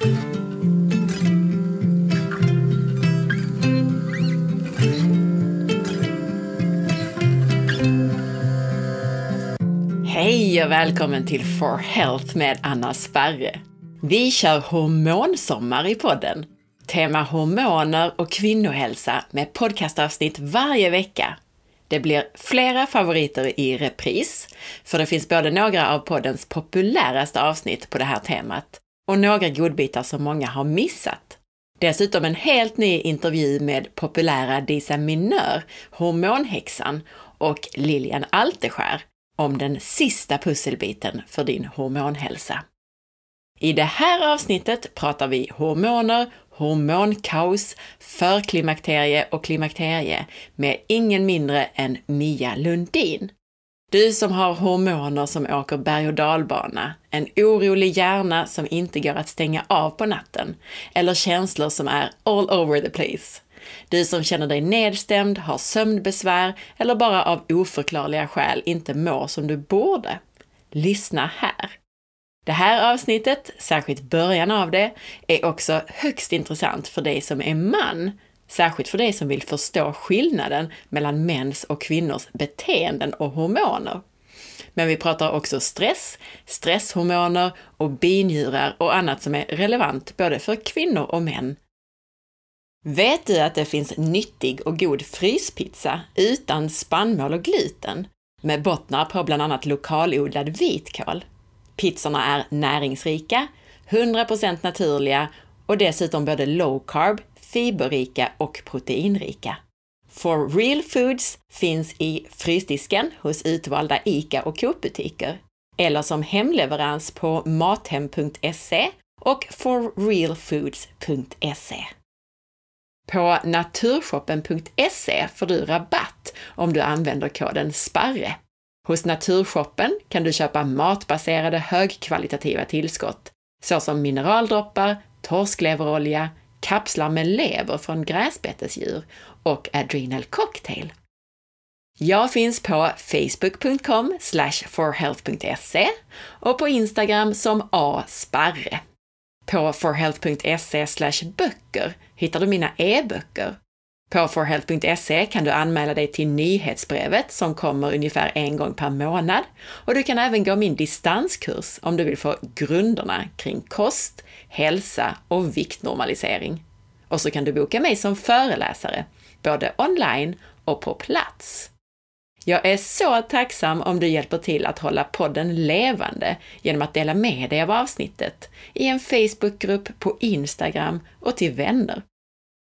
Hej och välkommen till For Health med Anna Sparre. Vi kör hormonsommar i podden. Tema hormoner och kvinnohälsa med podcastavsnitt varje vecka. Det blir flera favoriter i repris, för det finns både några av poddens populäraste avsnitt på det här temat och några godbitar som många har missat. Dessutom en helt ny intervju med populära Disa Minör, hormonhäxan, och Lilian Alteskär om den sista pusselbiten för din hormonhälsa. I det här avsnittet pratar vi hormoner, hormonkaos, förklimakterie och klimakterie med ingen mindre än Mia Lundin. Du som har hormoner som åker berg och dalbana, en orolig hjärna som inte går att stänga av på natten, eller känslor som är all over the place. Du som känner dig nedstämd, har sömnbesvär eller bara av oförklarliga skäl inte mår som du borde. Lyssna här! Det här avsnittet, särskilt början av det, är också högst intressant för dig som är man, särskilt för dig som vill förstå skillnaden mellan mäns och kvinnors beteenden och hormoner. Men vi pratar också stress, stresshormoner och binjurar och annat som är relevant både för kvinnor och män Vet du att det finns nyttig och god fryspizza utan spannmål och gluten med bottnar på bland annat lokalodlad vitkål? Pizzorna är näringsrika, 100% naturliga och dessutom både low carb, fiberrika och proteinrika. For Real Foods finns i frysdisken hos utvalda ICA och Coop-butiker eller som hemleverans på mathem.se och forrealfoods.se. På naturshoppen.se får du rabatt om du använder koden SPARRE. Hos Naturshoppen kan du köpa matbaserade högkvalitativa tillskott såsom mineraldroppar, torskleverolja, kapslar med lever från gräsbetesdjur och Adrenal Cocktail. Jag finns på facebook.com forhealth.se och på Instagram som asparre. På forhealth.se böcker hittar du mina e-böcker. På forhealth.se kan du anmäla dig till nyhetsbrevet som kommer ungefär en gång per månad och du kan även gå min distanskurs om du vill få grunderna kring kost, hälsa och viktnormalisering. Och så kan du boka mig som föreläsare, både online och på plats. Jag är så tacksam om du hjälper till att hålla podden levande genom att dela med dig av avsnittet i en Facebookgrupp, på Instagram och till vänner.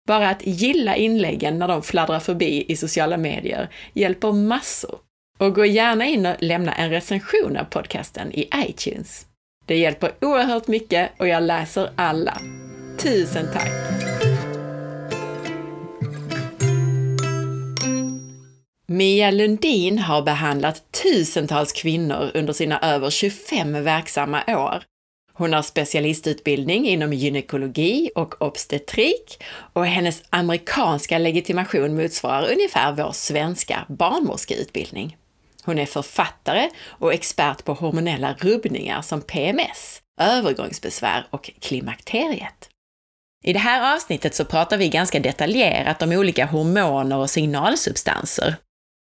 Bara att gilla inläggen när de fladdrar förbi i sociala medier hjälper massor. Och gå gärna in och lämna en recension av podcasten i iTunes. Det hjälper oerhört mycket och jag läser alla. Tusen tack! Mia Lundin har behandlat tusentals kvinnor under sina över 25 verksamma år hon har specialistutbildning inom gynekologi och obstetrik och hennes amerikanska legitimation motsvarar ungefär vår svenska barnmorskeutbildning. Hon är författare och expert på hormonella rubbningar som PMS, övergångsbesvär och klimakteriet. I det här avsnittet så pratar vi ganska detaljerat om olika hormoner och signalsubstanser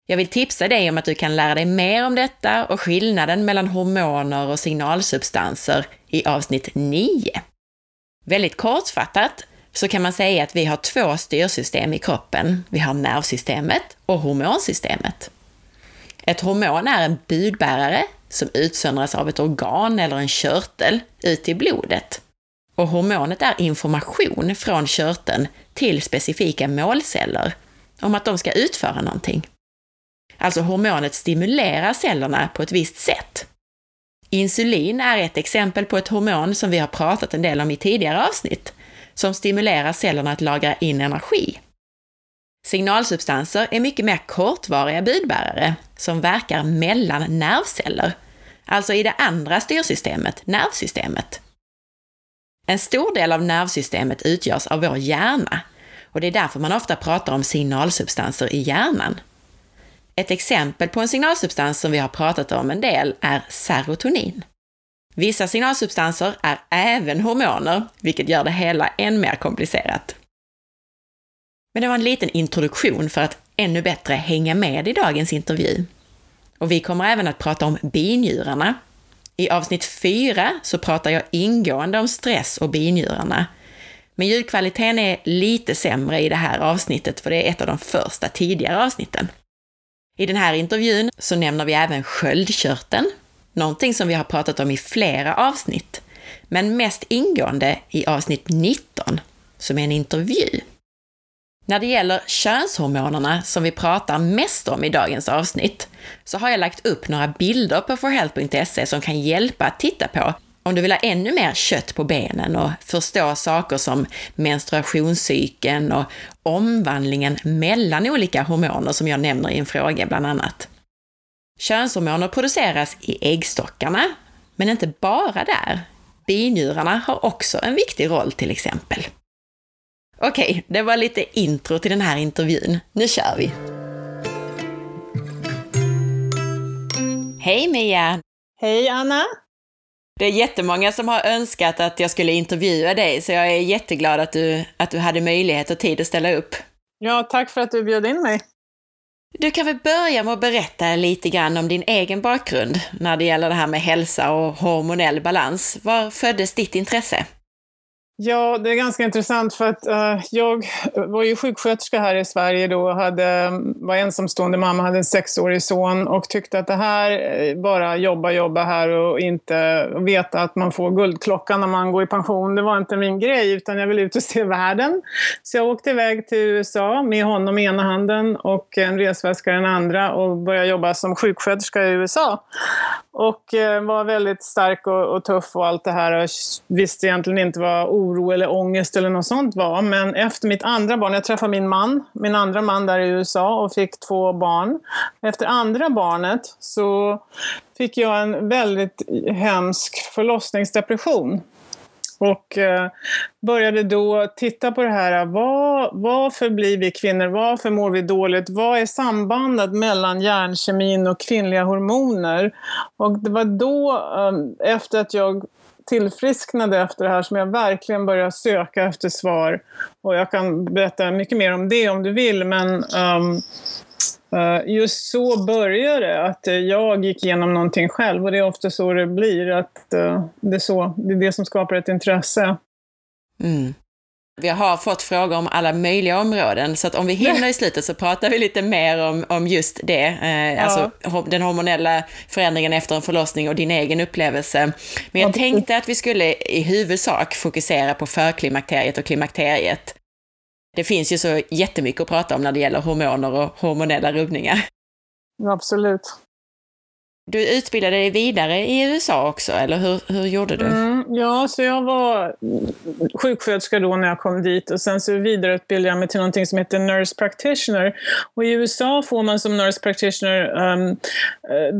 jag vill tipsa dig om att du kan lära dig mer om detta och skillnaden mellan hormoner och signalsubstanser i avsnitt 9. Väldigt kortfattat så kan man säga att vi har två styrsystem i kroppen. Vi har nervsystemet och hormonsystemet. Ett hormon är en budbärare som utsöndras av ett organ eller en körtel ut i blodet. Och hormonet är information från körteln till specifika målceller om att de ska utföra någonting. Alltså hormonet stimulerar cellerna på ett visst sätt. Insulin är ett exempel på ett hormon som vi har pratat en del om i tidigare avsnitt, som stimulerar cellerna att lagra in energi. Signalsubstanser är mycket mer kortvariga budbärare som verkar mellan nervceller, alltså i det andra styrsystemet, nervsystemet. En stor del av nervsystemet utgörs av vår hjärna och det är därför man ofta pratar om signalsubstanser i hjärnan. Ett exempel på en signalsubstans som vi har pratat om en del är serotonin. Vissa signalsubstanser är även hormoner, vilket gör det hela än mer komplicerat. Men det var en liten introduktion för att ännu bättre hänga med i dagens intervju. Och vi kommer även att prata om binjurarna. I avsnitt 4 så pratar jag ingående om stress och binjurarna. Men ljudkvaliteten är lite sämre i det här avsnittet, för det är ett av de första tidigare avsnitten. I den här intervjun så nämner vi även sköldkörteln, någonting som vi har pratat om i flera avsnitt, men mest ingående i avsnitt 19, som är en intervju. När det gäller könshormonerna som vi pratar mest om i dagens avsnitt, så har jag lagt upp några bilder på forhealth.se som kan hjälpa att titta på om du vill ha ännu mer kött på benen och förstå saker som menstruationscykeln och omvandlingen mellan olika hormoner som jag nämner i en fråga bland annat. Könshormoner produceras i äggstockarna, men inte bara där. Binjurarna har också en viktig roll till exempel. Okej, det var lite intro till den här intervjun. Nu kör vi! Hej Mia! Hej Anna! Det är jättemånga som har önskat att jag skulle intervjua dig, så jag är jätteglad att du, att du hade möjlighet och tid att ställa upp. Ja, tack för att du bjöd in mig. Du kan väl börja med att berätta lite grann om din egen bakgrund när det gäller det här med hälsa och hormonell balans. Var föddes ditt intresse? Ja, det är ganska intressant för att uh, jag var ju sjuksköterska här i Sverige då och hade, var ensamstående mamma, hade en sexårig son och tyckte att det här, eh, bara jobba, jobba här och inte veta att man får guldklockan när man går i pension, det var inte min grej utan jag ville ut och se världen. Så jag åkte iväg till USA med honom i ena handen och en resväska i den andra och började jobba som sjuksköterska i USA. Och uh, var väldigt stark och, och tuff och allt det här och visste egentligen inte vad oro eller ångest eller något sånt var. Men efter mitt andra barn, jag träffade min man, min andra man där i USA och fick två barn. Efter andra barnet så fick jag en väldigt hemsk förlossningsdepression. Och eh, började då titta på det här, vad, varför blir vi kvinnor, varför mår vi dåligt, vad är sambandet mellan hjärnkemin och kvinnliga hormoner? Och det var då, eh, efter att jag tillfrisknade efter det här som jag verkligen började söka efter svar. Och jag kan berätta mycket mer om det om du vill, men um, uh, just så började det, att jag gick igenom någonting själv och det är ofta så det blir, att uh, det, är så, det är det som skapar ett intresse. Mm. Vi har fått frågor om alla möjliga områden, så att om vi hinner i slutet så pratar vi lite mer om, om just det, eh, ja. alltså den hormonella förändringen efter en förlossning och din egen upplevelse. Men jag tänkte att vi skulle i huvudsak fokusera på förklimakteriet och klimakteriet. Det finns ju så jättemycket att prata om när det gäller hormoner och hormonella rubbningar. Absolut. Du utbildade dig vidare i USA också, eller hur, hur gjorde du? Mm, ja, så jag var sjuksköterska då när jag kom dit och sen så vidareutbildade jag mig till någonting som heter Nurse Practitioner. Och i USA får man som Nurse Practitioner um,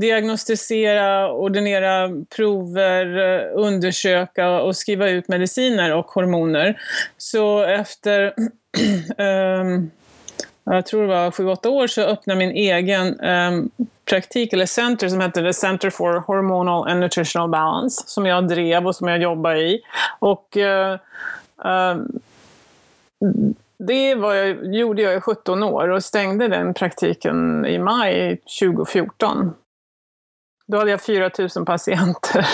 diagnostisera, ordinera prover, eh, undersöka och skriva ut mediciner och hormoner. Så efter um, jag tror det var sju, åtta år, så öppnade min egen um, praktik eller center som hette The Center for Hormonal and Nutritional Balance som jag drev och som jag jobbar i. Och uh, uh, det var jag, gjorde jag i 17 år och stängde den praktiken i maj 2014. Då hade jag 4 000 patienter.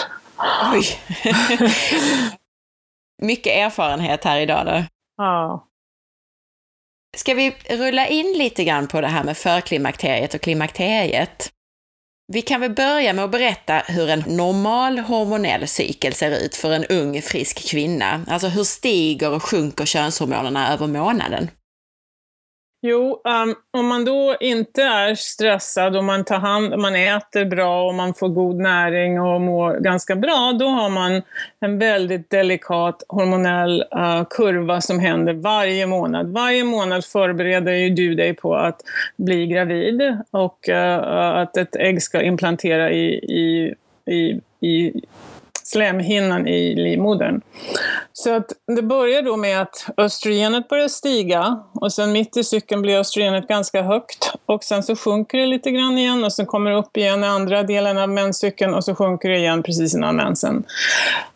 Oj! Mycket erfarenhet här idag då. Ja. Ska vi rulla in lite grann på det här med förklimakteriet och klimakteriet? Vi kan väl börja med att berätta hur en normal hormonell cykel ser ut för en ung frisk kvinna. Alltså hur stiger och sjunker könshormonerna över månaden? Jo, um, om man då inte är stressad och man tar hand, man äter bra och man får god näring och mår ganska bra, då har man en väldigt delikat hormonell uh, kurva som händer varje månad. Varje månad förbereder ju du dig på att bli gravid och uh, att ett ägg ska implantera i, i, i, i slemhinnan i livmodern. Så att det börjar då med att östrogenet börjar stiga och sen mitt i cykeln blir östrogenet ganska högt och sen så sjunker det lite grann igen och sen kommer det upp igen i andra delen av menscykeln och så sjunker det igen precis innan mensen.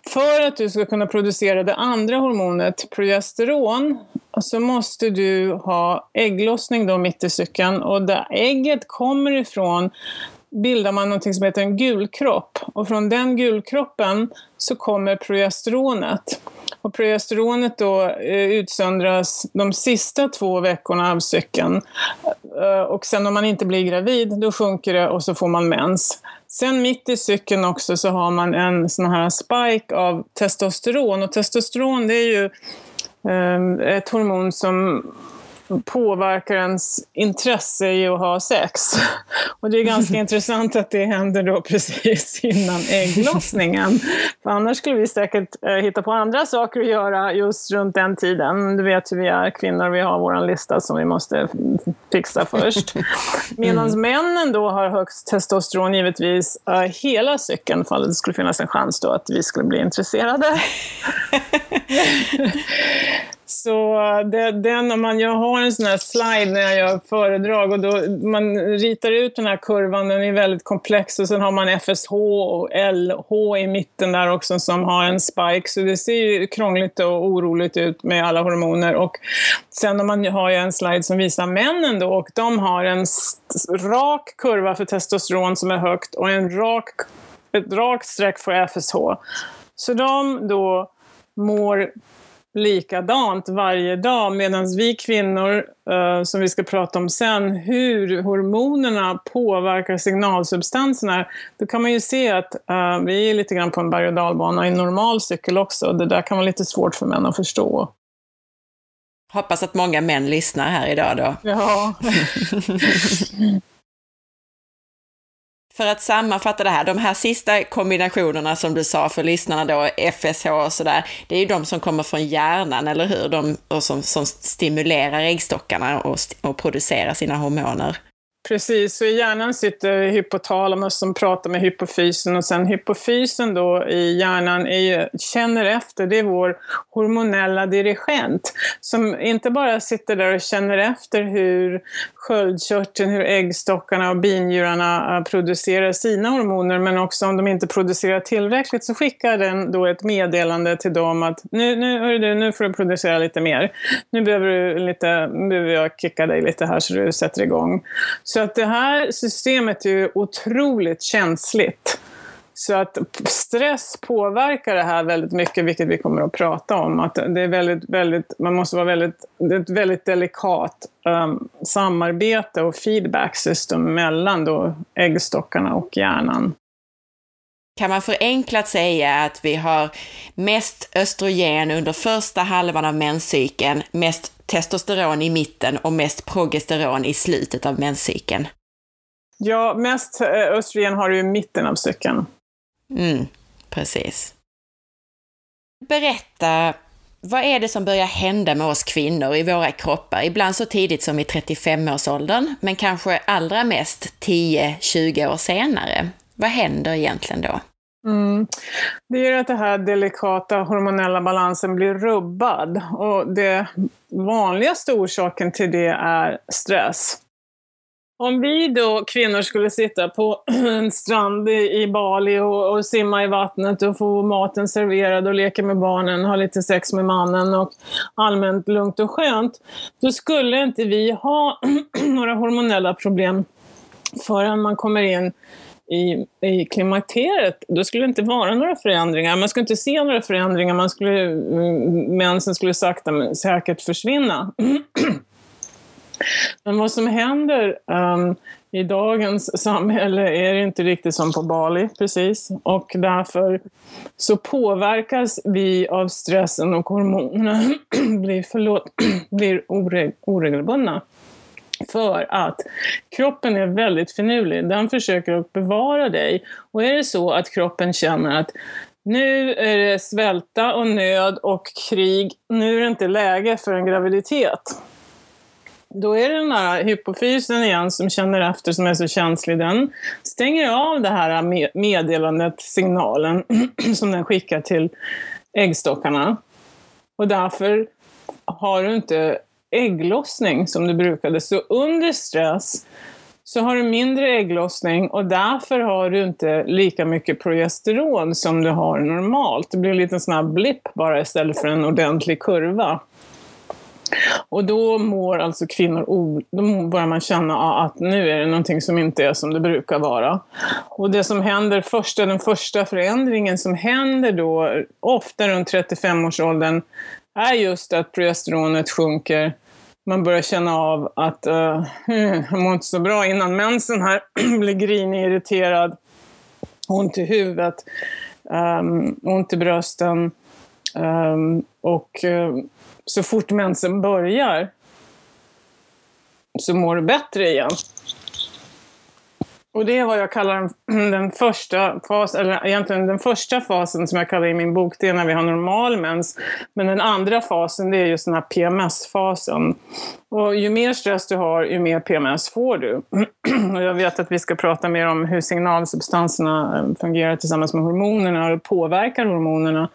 För att du ska kunna producera det andra hormonet, progesteron, så måste du ha ägglossning då mitt i cykeln och där ägget kommer ifrån bildar man något som heter en gulkropp och från den gulkroppen så kommer progesteronet. Och progesteronet då eh, utsöndras de sista två veckorna av cykeln. Eh, och sen om man inte blir gravid, då sjunker det och så får man mens. Sen mitt i cykeln också så har man en sån här spike av testosteron. Och testosteron det är ju ehm, ett hormon som påverkar ens intresse i att ha sex. Och det är ganska intressant att det händer då precis innan ägglossningen. För annars skulle vi säkert eh, hitta på andra saker att göra just runt den tiden. Du vet hur vi är kvinnor, vi har vår lista som vi måste fixa först. Medan mm. männen då har högst testosteron givetvis uh, hela cykeln, för att det skulle finnas en chans då att vi skulle bli intresserade. Så det, den, om man, jag har en sån här slide när jag gör föredrag och då man ritar ut den här kurvan, den är väldigt komplex och sen har man FSH och LH i mitten där också som har en spike. Så det ser ju krångligt och oroligt ut med alla hormoner. Och sen har man har jag en slide som visar männen då och de har en rak kurva för testosteron som är högt och en rak, ett rakt streck för FSH. Så de då mår likadant varje dag medan vi kvinnor, uh, som vi ska prata om sen, hur hormonerna påverkar signalsubstanserna, då kan man ju se att uh, vi är lite grann på en berg och dalbana i normal cykel också. Det där kan vara lite svårt för män att förstå. Hoppas att många män lyssnar här idag då. Ja. För att sammanfatta det här, de här sista kombinationerna som du sa för lyssnarna då, FSH och sådär, det är ju de som kommer från hjärnan, eller hur? De och som, som stimulerar äggstockarna och, och producerar sina hormoner. Precis, så i hjärnan sitter hypotalamus som pratar med hypofysen och sen hypofysen då i hjärnan är, känner efter, det är vår hormonella dirigent som inte bara sitter där och känner efter hur sköldkörteln, hur äggstockarna och binjurarna eh, producerar sina hormoner men också om de inte producerar tillräckligt så skickar den då ett meddelande till dem att nu, nu, du, nu får du producera lite mer. Nu behöver, du lite, behöver jag kicka dig lite här så du sätter igång. Så att det här systemet är ju otroligt känsligt. Så att stress påverkar det här väldigt mycket, vilket vi kommer att prata om. Att det är väldigt, väldigt, man måste vara väldigt, det är ett väldigt delikat um, samarbete och feedback system mellan då äggstockarna och hjärnan. Kan man förenklat säga att vi har mest östrogen under första halvan av menscykeln, mest testosteron i mitten och mest progesteron i slutet av menscykeln? Ja, mest eh, östrogen har du i mitten av cykeln. Mm, precis. Berätta, vad är det som börjar hända med oss kvinnor i våra kroppar? Ibland så tidigt som i 35-årsåldern, men kanske allra mest 10-20 år senare. Vad händer egentligen då? Mm. Det är att den här delikata hormonella balansen blir rubbad och det vanligaste orsaken till det är stress. Om vi då kvinnor skulle sitta på en strand i, Bali och, och, simma i vattnet och få maten serverad och leka med barnen, ha lite sex med mannen och allmänt lugnt och skönt, då skulle inte vi ha några hormonella problem förrän man kommer in i, i klimakteriet, då skulle det inte vara några förändringar. Man skulle inte se några förändringar, man skulle, mm, mensen skulle sakta men säkert försvinna. Men vad som händer um, i dagens samhälle är det inte riktigt som på Bali, precis. Och därför så påverkas vi av stressen och hormonerna blir, förlåt, blir oregelbundna. För att kroppen är väldigt finurlig. Den försöker att bevara dig. Och är det så att kroppen känner att nu är det svälta och nöd och krig, nu är det inte läge för en graviditet då är det den här hypofysen igen som känner efter, som är så känslig. Den stänger av det här meddelandet, signalen, som den skickar till äggstockarna. Och därför har du inte ägglossning som du brukade. Så under stress så har du mindre ägglossning och därför har du inte lika mycket progesteron som du har normalt. Det blir en liten sån här blipp bara istället för en ordentlig kurva. Och då mår alltså kvinnor, då börjar man känna att nu är det någonting som inte är som det brukar vara. Och det som händer första, den första förändringen som händer då, ofta runt 35-årsåldern, är just att progesteronet sjunker. Man börjar känna av att uh, jag mår inte så bra innan mensen här, blir grinig, irriterad, ont i huvudet, um, ont i brösten um, och uh, så fort mensen börjar så mår du bättre igen. Och det är vad jag kallar den, den första fasen, eller egentligen den första fasen som jag kallar i min bok, det är när vi har normal mens. Men den andra fasen, det är just den här PMS-fasen. Och ju mer stress du har, ju mer PMS får du. Och jag vet att vi ska prata mer om hur signalsubstanserna eh, fungerar tillsammans med hormonerna och påverkar hormonerna.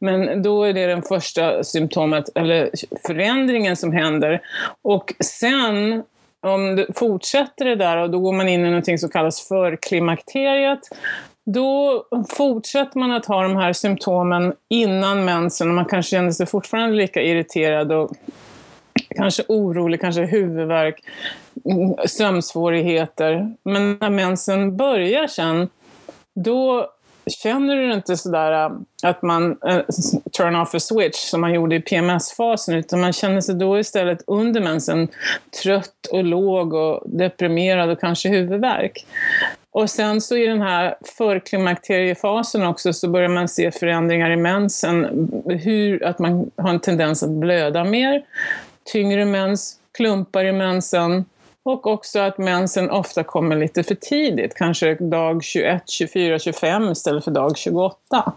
Men då är det den första symptomet, eller förändringen som händer. Och sen om det fortsätter det där och då går man in i någonting som kallas för klimakteriet. Då fortsätter man att ha de här symptomen innan mensen och man kanske känner sig fortfarande lika irriterad och kanske orolig, kanske huvudvärk, mm, sömnsvårigheter. Men när mensen börjar sen, då känner du inte sådär äh, att man uh, turn off a switch som man gjorde i PMS-fasen, utan man känner sig då istället under mensen trött och låg och deprimerad och kanske huvudvärk. Och sen så i den här förklimakteriefasen också så börjar man se förändringar i mensen, hur, att man har en tendens att blöda mer, tyngre mens, klumpar i mensen, och också att mensen ofta kommer lite för tidigt, kanske dag 21, 24, 25 istället för dag 28.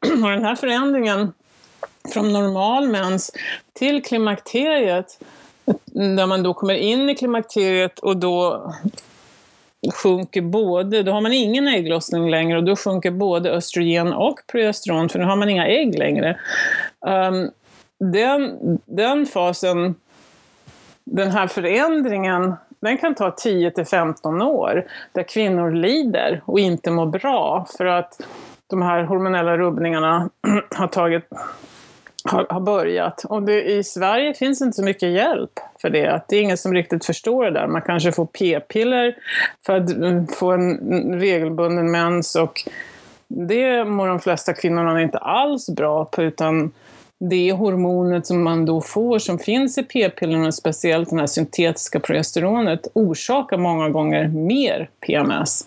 Och den här förändringen från normal mens till klimakteriet, där man då kommer in i klimakteriet och då sjunker både, då har man ingen ägglossning längre och då sjunker både östrogen och progesteron, för nu har man inga ägg längre. Ehm, den, den fasen den här förändringen den kan ta 10 till 15 år där kvinnor lider och inte mår bra för att de här hormonella rubbningarna har, tagit, har, har börjat. Och det, i Sverige finns inte så mycket hjälp för det. Det är ingen som riktigt förstår det där. Man kanske får p-piller för att mm, få en mm, regelbunden mens och det mår de flesta kvinnorna inte alls bra på utan det hormonet som man då får som finns i p-pillerna, speciellt det här syntetiska progesteronet, orsakar många gånger mer PMS.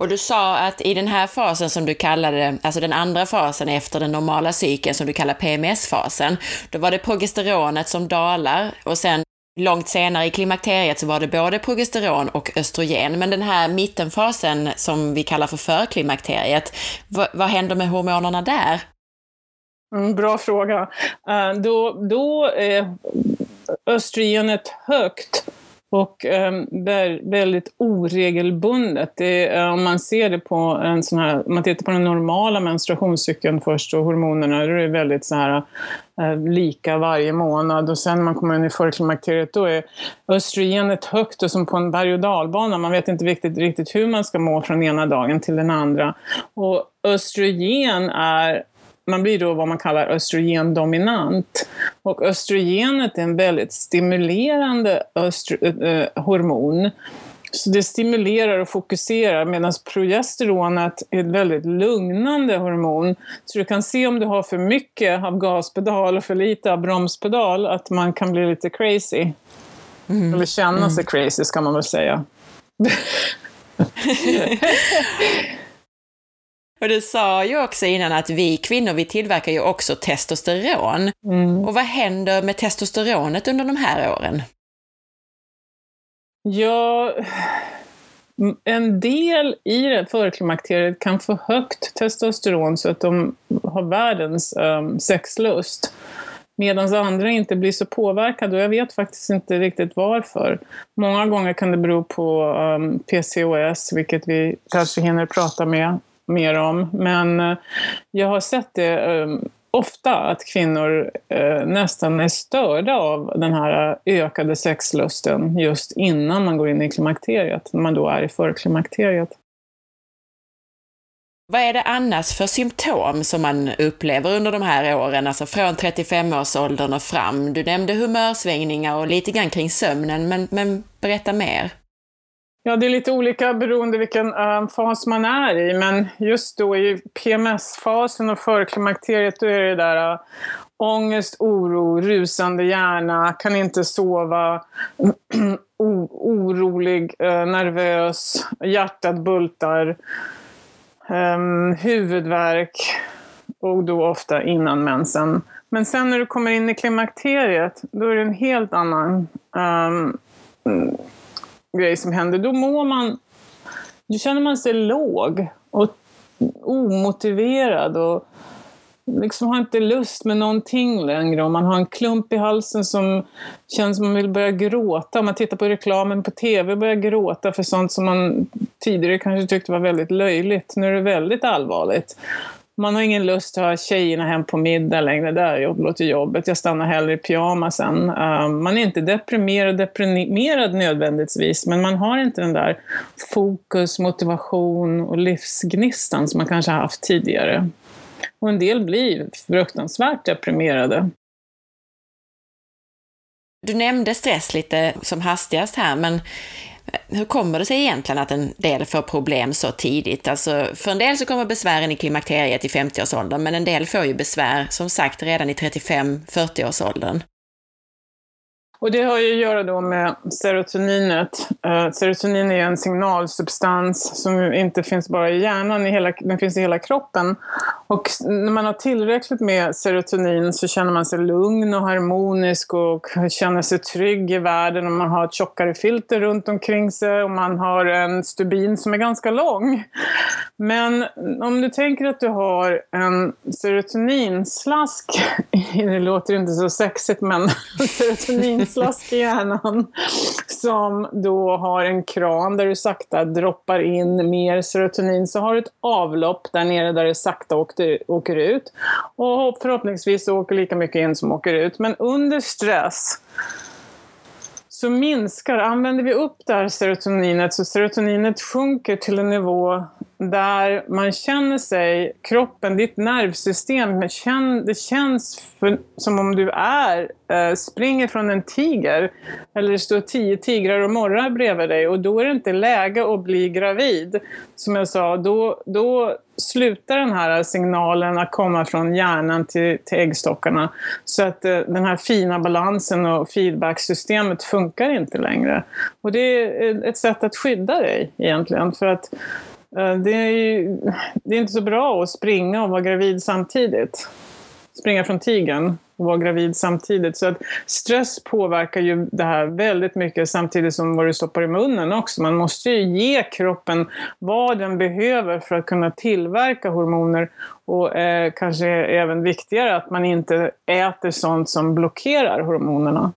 Och du sa att i den här fasen som du kallade, alltså den andra fasen efter den normala cykeln som du kallar PMS-fasen, då var det progesteronet som dalar och sen långt senare i klimakteriet så var det både progesteron och östrogen. Men den här mittenfasen som vi kallar för förklimakteriet, vad, vad händer med hormonerna där? Mm, bra fråga. Uh, då, då eh, är östrogenet högt och um, väldigt oregelbundet. Det, uh, om man ser det på en sån här, om man tittar på den normala menstruationscykeln först och hormonerna, då är det väldigt så här uh, lika varje månad och sen när man kommer in i förklimakteriet då är östrogenet högt och som på en berg och dalbana. Man vet inte riktigt, riktigt hur man ska må från ena dagen till den andra. Och östrogen är man blir då vad man kallar östrogendominant. Och östrogenet är en väldigt stimulerande äh, hormon. Så det stimulerar och fokuserar medan progesteronet är ett väldigt lugnande hormon. Så du kan se om du har för mycket av gaspedal och för lite av bromspedal att man kan bli lite crazy. Mm. Eller känna mm. sig crazy ska man väl säga. Och du sa ju också innan att vi kvinnor, vi tillverkar ju också testosteron. Mm. Och vad händer med testosteronet under de här åren? Ja, en del i förklimakteriet kan få högt testosteron så att de har världens um, sexlust. medan andra inte blir så påverkade. Och jag vet faktiskt inte riktigt varför. Många gånger kan det bero på um, PCOS, vilket vi kanske hinner prata med, mer om. Men eh, jag har sett det eh, ofta att kvinnor eh, nästan är störda av den här ökade sexlusten just innan man går in i klimakteriet, när man då är i förklimakteriet. Vad är det annars för symptom som man upplever under de här åren, alltså från 35-årsåldern och fram? Du nämnde humörsvängningar och lite grann kring sömnen, men, men berätta mer. Ja, det är lite olika beroende vilken äh, fas man är i, men just då i PMS-fasen och förklimakteriet, då är det där uh, ångest, oro, rusande hjärna, kan inte sova, orolig, uh, nervös, hjärtat bultar um, huvudvärk och då ofta innan mensen. Men sen när du kommer in i klimakteriet, då är det en helt annan um, grej som händer. Då mår man, då känner man sig låg och omotiverad och liksom har inte lust med någonting längre. Och man har en klump i halsen som känns som man vill börja gråta. Om man tittar på reklamen på TV och börjar gråta för sånt som man tidigare kanske tyckte var väldigt löjligt. Nu är det väldigt allvarligt. Man har ingen lust att ha tjejerna hem på middag längre. Där låter jobbet. Jag stannar hellre i pyjamasen. Ehm, man är inte deprimerad, deprimerad nödvändigtvis, men man har inte den där fokus, motivation och livsgnistan som man kanske haft tidigare. Och en del blir fruktansvärt deprimerade. Du nämnde stress lite som hastigast här, men hur kommer det sig egentligen att en del får problem så tidigt? Alltså, för en del så kommer besvären i klimakteriet i 50-årsåldern, men en del får ju besvär, som sagt, redan i 35-40-årsåldern. Och det har ju att göra då med serotoninet. Uh, serotonin är en signalsubstans som inte finns bara i hjärnan, i hela, den finns i hela kroppen. Och när man har tillräckligt med serotonin så känner man sig lugn och harmonisk och känner sig trygg i världen. Och man har ett tjockare filter runt omkring sig och man har en stubin som är ganska lång. Men om du tänker att du har en serotoninslask, det låter inte så sexigt men serotonin slask i hjärnan som då har en kran där du sakta droppar in mer serotonin. Så har du ett avlopp där nere där det sakta åker, åker ut. Och förhoppningsvis åker lika mycket in som åker ut. Men under stress så minskar, använder vi upp det här serotoninet så serotoninet sjunker till en nivå där man känner sig, kroppen, ditt nervsystem, det känns för, som om du är, eh, springer från en tiger. Eller det står tio tigrar och morrar bredvid dig och då är det inte läge att bli gravid. Som jag sa, då, då slutar den här signalen att komma från hjärnan till, till äggstockarna. Så att eh, den här fina balansen och feedbacksystemet funkar inte längre. Och det är eh, ett sätt att skydda dig egentligen. För att Eh, det är, ju, det är inte så bra att springa och vara gravid samtidigt. Springa från tigern och vara gravid samtidigt. Så att stress påverkar ju det här väldigt mycket samtidigt som vad du stoppar i munnen också. Man måste ju ge kroppen vad den behöver för att kunna tillverka hormoner. Och eh, kanske även viktigare att man inte äter sånt som blockerar hormonerna.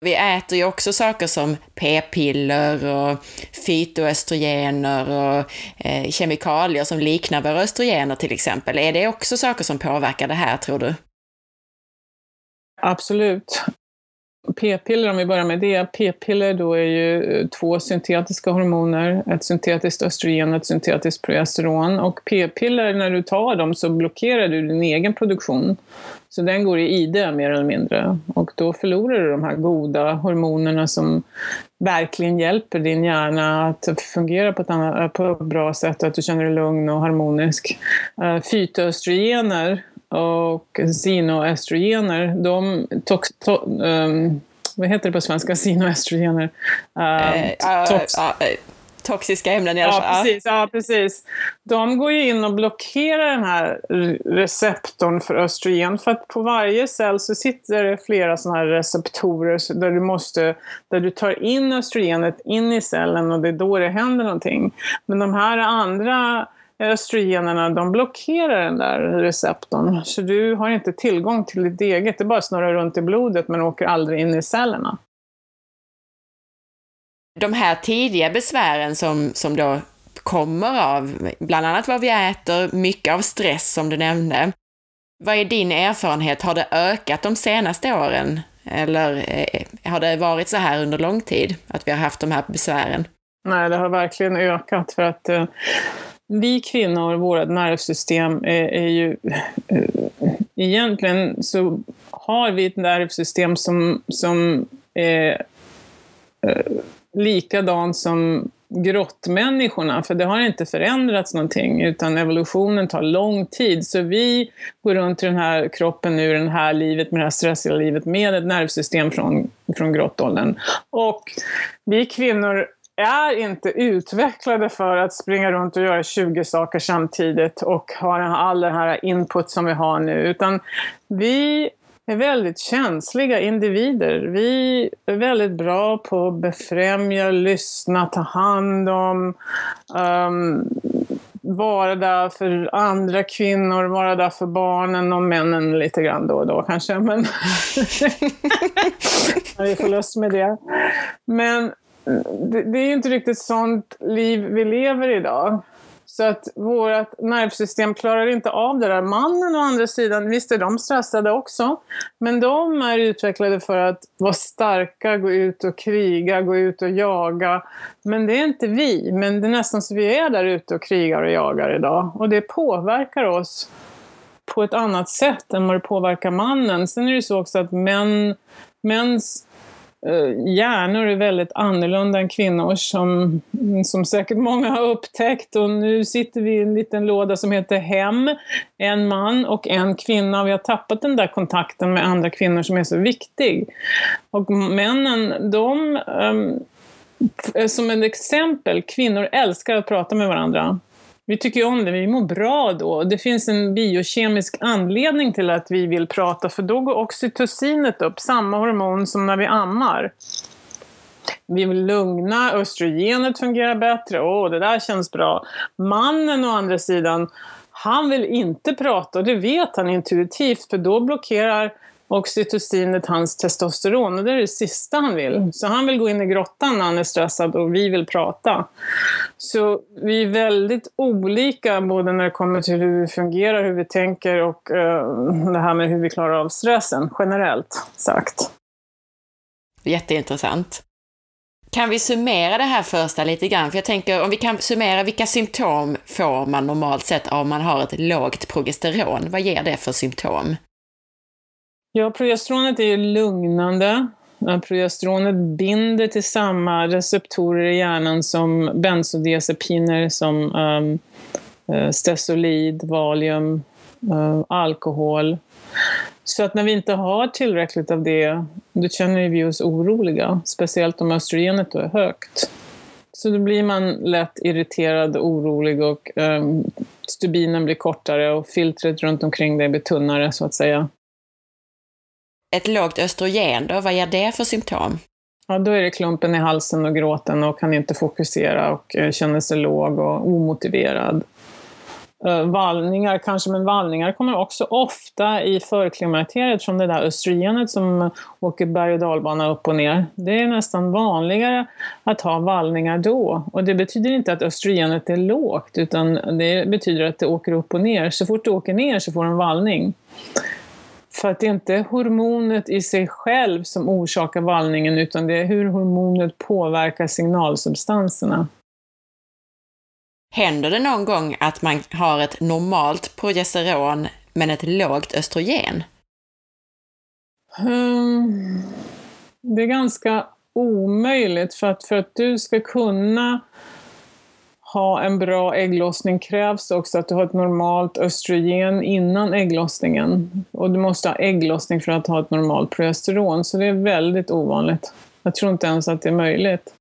Vi äter ju också saker som p-piller och fytoöstrogener och eh, kemikalier som liknar våra östrogener till exempel. Är det också saker som påverkar det här, tror du? Absolut. P-piller, om vi börjar med det. P-piller då är ju eh, två syntetiska hormoner, ett syntetiskt östrogen och ett syntetiskt progesteron. Och p-piller, när du tar dem så blockerar du din egen produktion. Så den går i ide mer eller mindre. Och då förlorar du de här goda hormonerna som verkligen hjälper din hjärna att fungera på ett, annat, på ett bra sätt och att du känner dig lugn och harmonisk. Eh, fytoöstrogener och xenoestrogener, de tox, to, um, vad heter det på svenska, xenoestrogener? Uh, uh, tox, toxiska ämnen i alla fall. Ja, precis. Ja, precis. De går ju in och blockerar den här receptorn för östrogen. För att på varje cell så sitter det flera sådana här receptorer där du, måste, där du tar in östrogenet in i cellen och det är då det händer någonting. Men de här andra östrogenerna de blockerar den där receptorn. Så du har inte tillgång till ditt eget, det bara snurrar runt i blodet men åker aldrig in i cellerna. De här tidiga besvären som, som då kommer av bland annat vad vi äter, mycket av stress som du nämnde. Vad är din erfarenhet? Har det ökat de senaste åren? Eller eh, har det varit så här under lång tid, att vi har haft de här besvären? Nej, det har verkligen ökat för att eh, vi kvinnor, vårt nervsystem är, är ju... Eh, egentligen så har vi ett nervsystem som, som är eh, likadant som grottmänniskorna, för det har inte förändrats någonting, utan evolutionen tar lång tid. Så vi går runt i den här kroppen nu, det här livet, med det här stressiga livet, med ett nervsystem från, från grottåldern. Och vi kvinnor är inte utvecklade för att springa runt och göra 20 saker samtidigt och ha all den här input som vi har nu, utan vi är väldigt känsliga individer. Vi är väldigt bra på att befrämja, lyssna, ta hand om, um, vara där för andra kvinnor, vara där för barnen och männen lite grann då och då kanske. Men vi får lust med det. Men det, det är inte riktigt sånt liv vi lever idag. Så att vårt nervsystem klarar inte av det där. Mannen å andra sidan, visst är de stressade också, men de är utvecklade för att vara starka, gå ut och kriga, gå ut och jaga. Men det är inte vi, men det är nästan så vi är där ute och krigar och jagar idag. Och det påverkar oss på ett annat sätt än vad det påverkar mannen. Sen är det ju så också att män, mäns Eh, hjärnor är väldigt annorlunda än kvinnors, som, som säkert många har upptäckt. Och nu sitter vi i en liten låda som heter hem, en man och en kvinna. Vi har tappat den där kontakten med andra kvinnor som är så viktig. Och männen, de, um, som ett exempel, kvinnor älskar att prata med varandra. Vi tycker om det, vi mår bra då. Det finns en biokemisk anledning till att vi vill prata, för då går oxytocinet upp, samma hormon som när vi ammar. Vi vill lugna, östrogenet fungerar bättre, åh det där känns bra. Mannen å andra sidan, han vill inte prata och det vet han intuitivt, för då blockerar oxytocinet hans testosteron och det är det sista han vill. Så han vill gå in i grottan när han är stressad och vi vill prata. Så vi är väldigt olika både när det kommer till hur vi fungerar, hur vi tänker och uh, det här med hur vi klarar av stressen generellt sagt. Jätteintressant. Kan vi summera det här första lite grann? För jag tänker om vi kan summera, vilka symptom får man normalt sett om man har ett lågt progesteron? Vad ger det för symptom? Ja, progesteronet är ju lugnande. Progesteronet binder till samma receptorer i hjärnan som bensodiazepiner som um, stesolid, valium, um, alkohol. Så att när vi inte har tillräckligt av det, då känner vi oss oroliga. Speciellt om östrogenet då är högt. Så då blir man lätt irriterad, orolig och um, stubinen blir kortare och filtret runt omkring dig blir tunnare så att säga. Ett lågt östrogen då, vad ger det för symptom? Ja, då är det klumpen i halsen och gråten och kan inte fokusera och eh, känner sig låg och omotiverad. Eh, vallningar kanske, men vallningar kommer också ofta i förklimakteriet från det där östrogenet som åker berg och dalbana upp och ner. Det är nästan vanligare att ha vallningar då. Och det betyder inte att östrogenet är lågt, utan det betyder att det åker upp och ner. Så fort det åker ner så får du en vallning. För att det är inte hormonet i sig själv som orsakar vallningen, utan det är hur hormonet påverkar signalsubstanserna. Händer det någon gång att man har ett normalt progesteron men ett lågt östrogen? Um, det är ganska omöjligt för att, för att du ska kunna ha en bra ägglossning krävs också att du har ett normalt östrogen innan ägglossningen. Och du måste ha ägglossning för att ha ett normalt progesteron, så det är väldigt ovanligt. Jag tror inte ens att det är möjligt.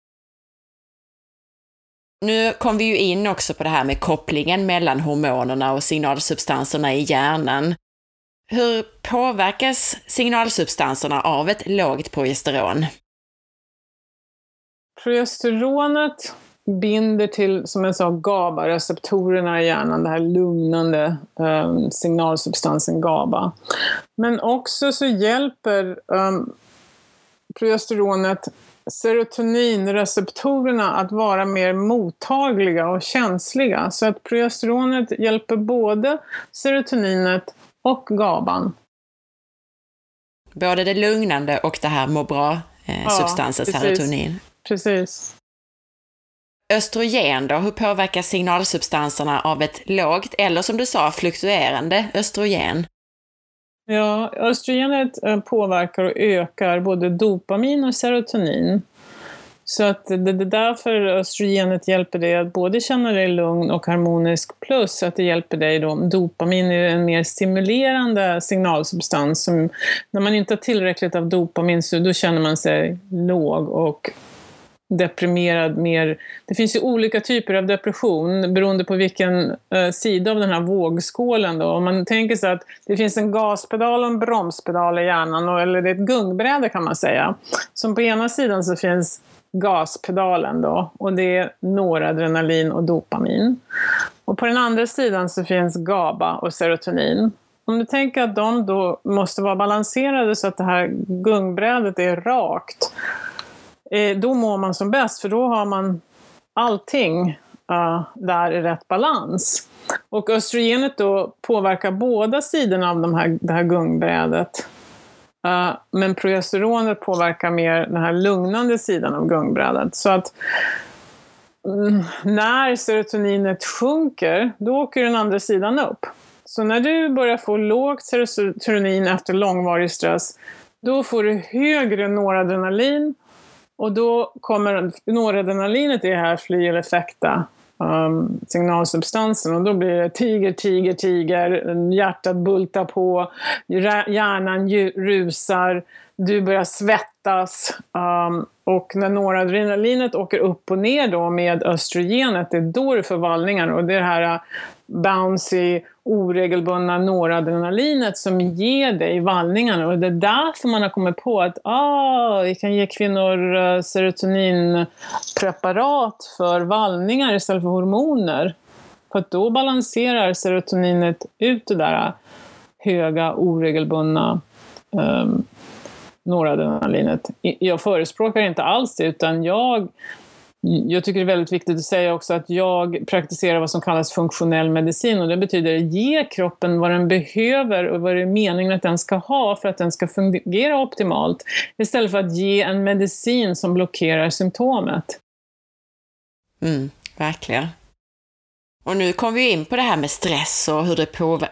Nu kom vi ju in också på det här med kopplingen mellan hormonerna och signalsubstanserna i hjärnan. Hur påverkas signalsubstanserna av ett lågt progesteron? Progesteronet binder till, som jag sa, GABA-receptorerna i hjärnan, det här lugnande um, signalsubstansen GABA. Men också så hjälper um, progesteronet serotoninreceptorerna att vara mer mottagliga och känsliga. Så att progesteronet hjälper både serotoninet och GABAn. Både det lugnande och det här må bra-substansen eh, ja, serotonin. Precis. Östrogen då, hur påverkas signalsubstanserna av ett lågt eller som du sa fluktuerande östrogen? Ja, östrogenet eh, påverkar och ökar både dopamin och serotonin. Så att det är därför östrogenet hjälper dig att både känna dig lugn och harmonisk plus att det hjälper dig då. Dopamin är en mer stimulerande signalsubstans som när man inte har tillräckligt av dopamin så då känner man sig låg och deprimerad mer. Det finns ju olika typer av depression beroende på vilken eh, sida av den här vågskålen då. Om man tänker sig att det finns en gaspedal och en bromspedal i hjärnan, och, eller det är ett gungbräde kan man säga. Som på ena sidan så finns gaspedalen då och det är noradrenalin och dopamin. Och på den andra sidan så finns GABA och serotonin. Om du tänker att de då måste vara balanserade så att det här gungbrädet är rakt Eh, då mår man som bäst, för då har man allting uh, där i rätt balans. Och östrogenet då påverkar båda sidorna av de här, det här gungbrädet. Uh, men progesteronet påverkar mer den här lugnande sidan av gungbrädet. Så att mm, när serotoninet sjunker, då åker den andra sidan upp. Så när du börjar få lågt serotonin efter långvarig stress, då får du högre noradrenalin och då kommer noradrenalinet i det här fly eller fäkta um, signalsubstansen. Och då blir det tiger, tiger, tiger, hjärtat bultar på, hjärnan rusar, du börjar svettas. Um, och när noradrenalinet åker upp och ner då med östrogenet, det är då du får vallningar och det är det här bouncy, oregelbundna noradrenalinet som ger dig vallningarna. Och det är därför man har kommit på att ah, vi kan ge kvinnor eh, serotoninpreparat för vallningar istället för hormoner. För att då balanserar serotoninet ut det där höga, oregelbundna um, noradrenalinet. Jag förespråkar inte alls det, utan jag jag tycker det är väldigt viktigt att säga också att jag praktiserar vad som kallas funktionell medicin och det betyder att ge kroppen vad den behöver och vad det är meningen att den ska ha för att den ska fungera optimalt. Istället för att ge en medicin som blockerar symptomet. Mm, verkligen. Och nu kom vi in på det här med stress och hur det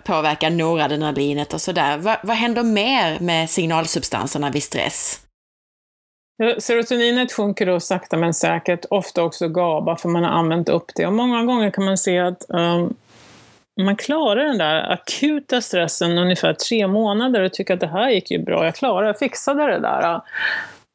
påverkar noradrenalinet och sådär. Vad, vad händer mer med signalsubstanserna vid stress? Serotoninet sjunker då sakta men säkert, ofta också GABA för man har använt upp det. Och många gånger kan man se att um, man klarar den där akuta stressen ungefär tre månader och tycker att det här gick ju bra, jag klarade, jag fixade det där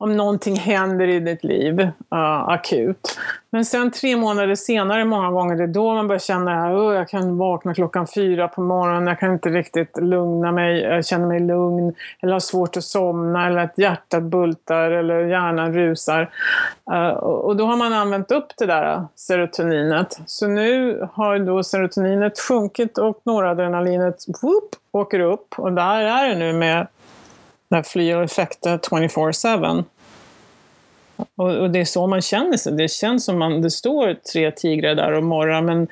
om någonting händer i ditt liv uh, akut. Men sen tre månader senare, många gånger, det är då man börjar känna att oh, jag kan vakna klockan fyra på morgonen, jag kan inte riktigt lugna mig, jag känner mig lugn, eller har svårt att somna, eller att hjärtat bultar, eller hjärnan rusar. Uh, och då har man använt upp det där serotoninet. Så nu har då serotoninet sjunkit och noradrenalinet whoop, åker upp. Och där är det nu med där flyr effekter 24-7. Och, och, det är så man känner sig. Det känns som man, det står tre tigrar där och morrar, men,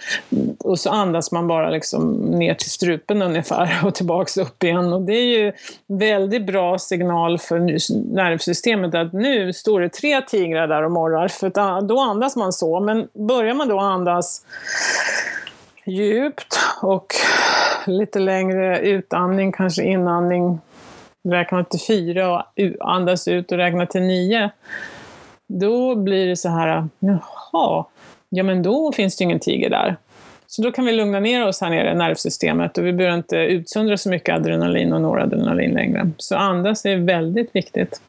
och så andas man bara liksom ner till strupen ungefär och tillbaks upp igen. Och det är ju väldigt bra signal för nervsystemet att nu står det tre tigrar där och morrar, för ah, då andas man så. Men börjar man då andas djupt och lite längre utandning, kanske inandning räkna till fyra och andas ut och räkna till nio. Då blir det så här, jaha, ja men då finns det ingen tiger där. Så då kan vi lugna ner oss här nere i nervsystemet och vi behöver inte utsöndra så mycket adrenalin och noradrenalin längre. Så andas är väldigt viktigt.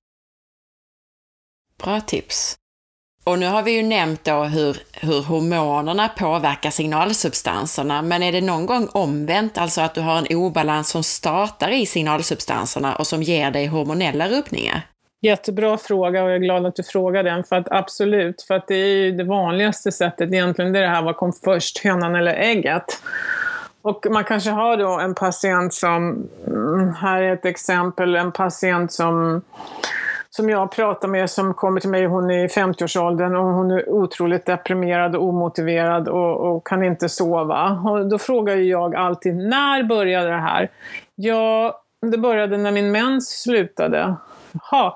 Bra tips. Och nu har vi ju nämnt då hur, hur hormonerna påverkar signalsubstanserna, men är det någon gång omvänt, alltså att du har en obalans som startar i signalsubstanserna och som ger dig hormonella rubbningar? Jättebra fråga och jag är glad att du frågar den. För att absolut, för att det är ju det vanligaste sättet egentligen, det är det här vad kom först, hönan eller ägget? Och man kanske har då en patient som, mm, här är ett exempel, en patient som som jag pratar med som kommer till mig, hon är i 50-årsåldern och hon är otroligt deprimerad och omotiverad och, och, kan inte sova. Och då frågar jag alltid, när började det här? Ja, det började när min mens slutade. Jaha,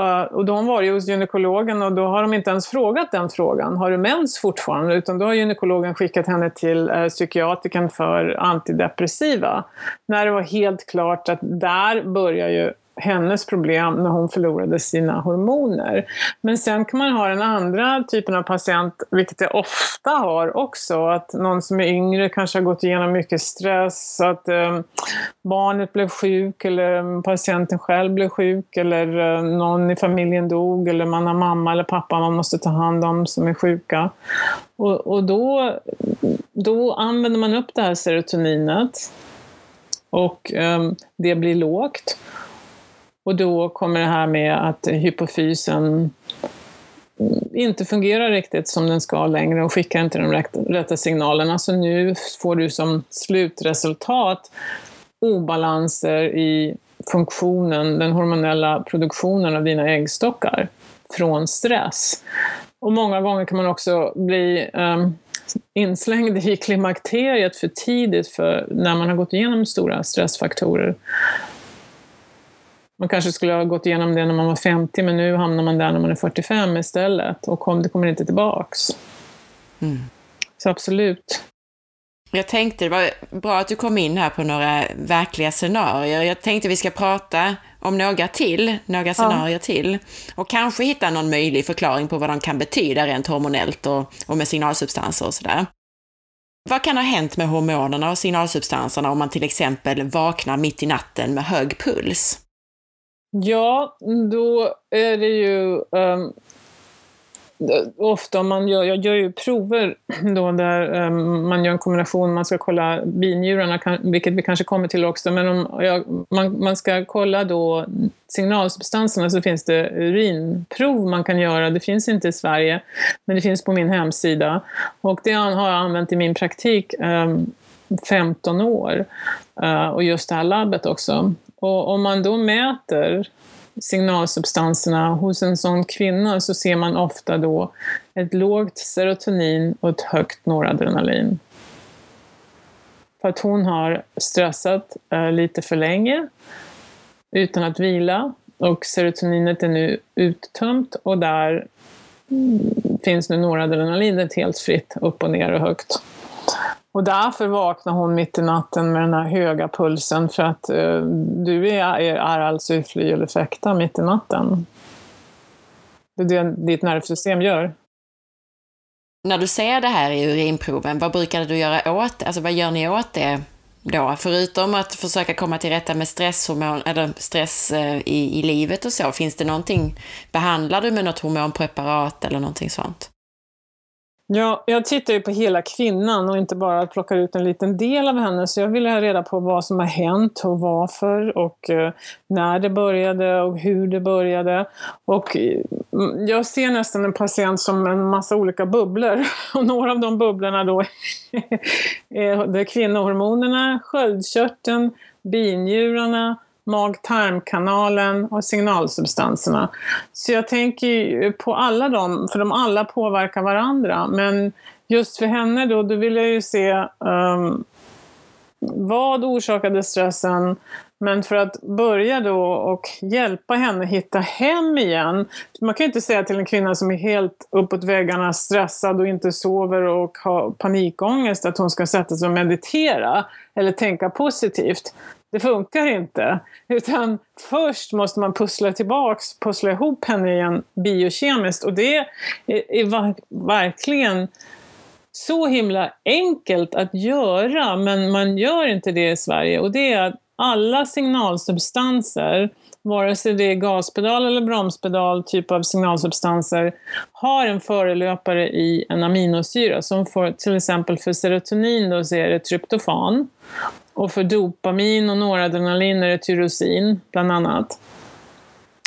Uh, och då har hon varit hos gynekologen och då har de inte ens frågat den frågan. Har du mens fortfarande? Utan då har gynekologen skickat henne till uh, psykiatriken för antidepressiva. När det var helt klart att där börjar ju hennes problem när hon förlorade sina hormoner. Men sen kan man ha den andra typen av patient, vilket jag ofta har också, att någon som är yngre kanske har gått igenom mycket stress, att eh, barnet blev sjuk eller patienten själv blev sjuk eller eh, någon i familjen dog eller man har mamma eller pappa man måste ta hand om som är sjuka. Och, och då, då använder man upp det här serotoninet och eh, det blir lågt. Och då kommer det här med att hypofysen inte fungerar riktigt som den ska längre och skickar inte de rätta signalerna. Så nu får du som slutresultat obalanser i funktionen, den hormonella produktionen av dina äggstockar från stress. Och många gånger kan man också bli um, inslängd i klimakteriet för tidigt för när man har gått igenom stora stressfaktorer. Man kanske skulle ha gått igenom det när man var 50, men nu hamnar man där när man är 45 istället och kom, det kommer inte tillbaks. Mm. Så absolut. Jag tänkte det var bra att du kom in här på några verkliga scenarier. Jag tänkte vi ska prata om några till, några scenarier ja. till och kanske hitta någon möjlig förklaring på vad de kan betyda rent hormonellt och, och med signalsubstanser och sådär. Vad kan ha hänt med hormonerna och signalsubstanserna om man till exempel vaknar mitt i natten med hög puls? Ja, då är det ju um, ofta man gör, jag gör ju prover då där um, man gör en kombination, man ska kolla binjurarna, vilket vi kanske kommer till också, men om jag, man, man ska kolla då signalsubstanserna så finns det urinprov man kan göra. Det finns inte i Sverige, men det finns på min hemsida. Och det har jag använt i min praktik ehm, um, 15 år. Uh, och just det här labbet också. Och om man då mäter signalsubstanserna hos en sån kvinna så ser man ofta då ett lågt serotonin och ett högt noradrenalin. För att hon har stressat eh, lite för länge utan att vila och serotoninet är nu uttömt och där mm, finns nu noradrenalinet helt fritt upp och ner och högt. Och därför vaknar hon mitt i natten med den här höga pulsen för att eh, du är, är, är alltså i fly eller fäkta mitt i natten. Det är det ditt nervsystem gör. När du ser det här i urinproven, vad brukar du göra åt Alltså vad gör ni åt det då? Förutom att försöka komma till rätta med stresshormon, eller stress eh, i, i livet och så, finns det någonting, behandlar du med något hormonpreparat eller någonting sånt? Ja, jag tittar ju på hela kvinnan och inte bara plockar ut en liten del av henne. Så jag vill ha reda på vad som har hänt och varför och eh, när det började och hur det började. Och mm, jag ser nästan en patient som en massa olika bubblor. Och några av de bubblorna då är kvinnohormonerna, sköldkörteln, binjurarna, mag-tarmkanalen och signalsubstanserna. Så jag tänker på alla dem, för de alla påverkar varandra. Men just för henne då, då vill jag ju se um, vad orsakade stressen? Men för att börja då och hjälpa henne hitta hem igen. Man kan ju inte säga till en kvinna som är helt uppåt väggarna stressad och inte sover och har panikångest att hon ska sätta sig och meditera eller tänka positivt. Det funkar inte. Utan först måste man pussla tillbaks, pussla ihop henne igen biokemiskt. Och det är, är verkligen så himla enkelt att göra, men man gör inte det i Sverige. Och det är att alla signalsubstanser, vare sig det är gaspedal eller bromspedal, typ av signalsubstanser, har en förelöpare i en aminosyra. Som för, till exempel för serotonin då så är det tryptofan. Och för dopamin och noradrenalin är det tyrosin, bland annat.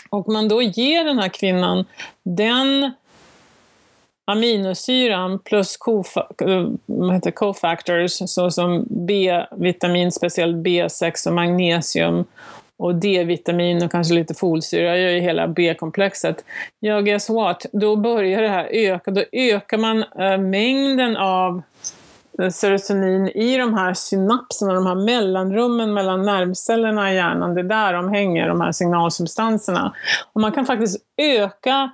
Och man då ger den här kvinnan den aminosyran plus eh, cofactors såsom B-vitamin, speciellt B6 och magnesium och D-vitamin och kanske lite folsyra, gör ju hela B-komplexet. Ja, guess what? Då börjar det här öka. Då ökar man äh, mängden av Eh, serotonin i de här synapserna, de här mellanrummen mellan nervcellerna i hjärnan. Det är där de hänger, de här signalsubstanserna. Och man kan faktiskt öka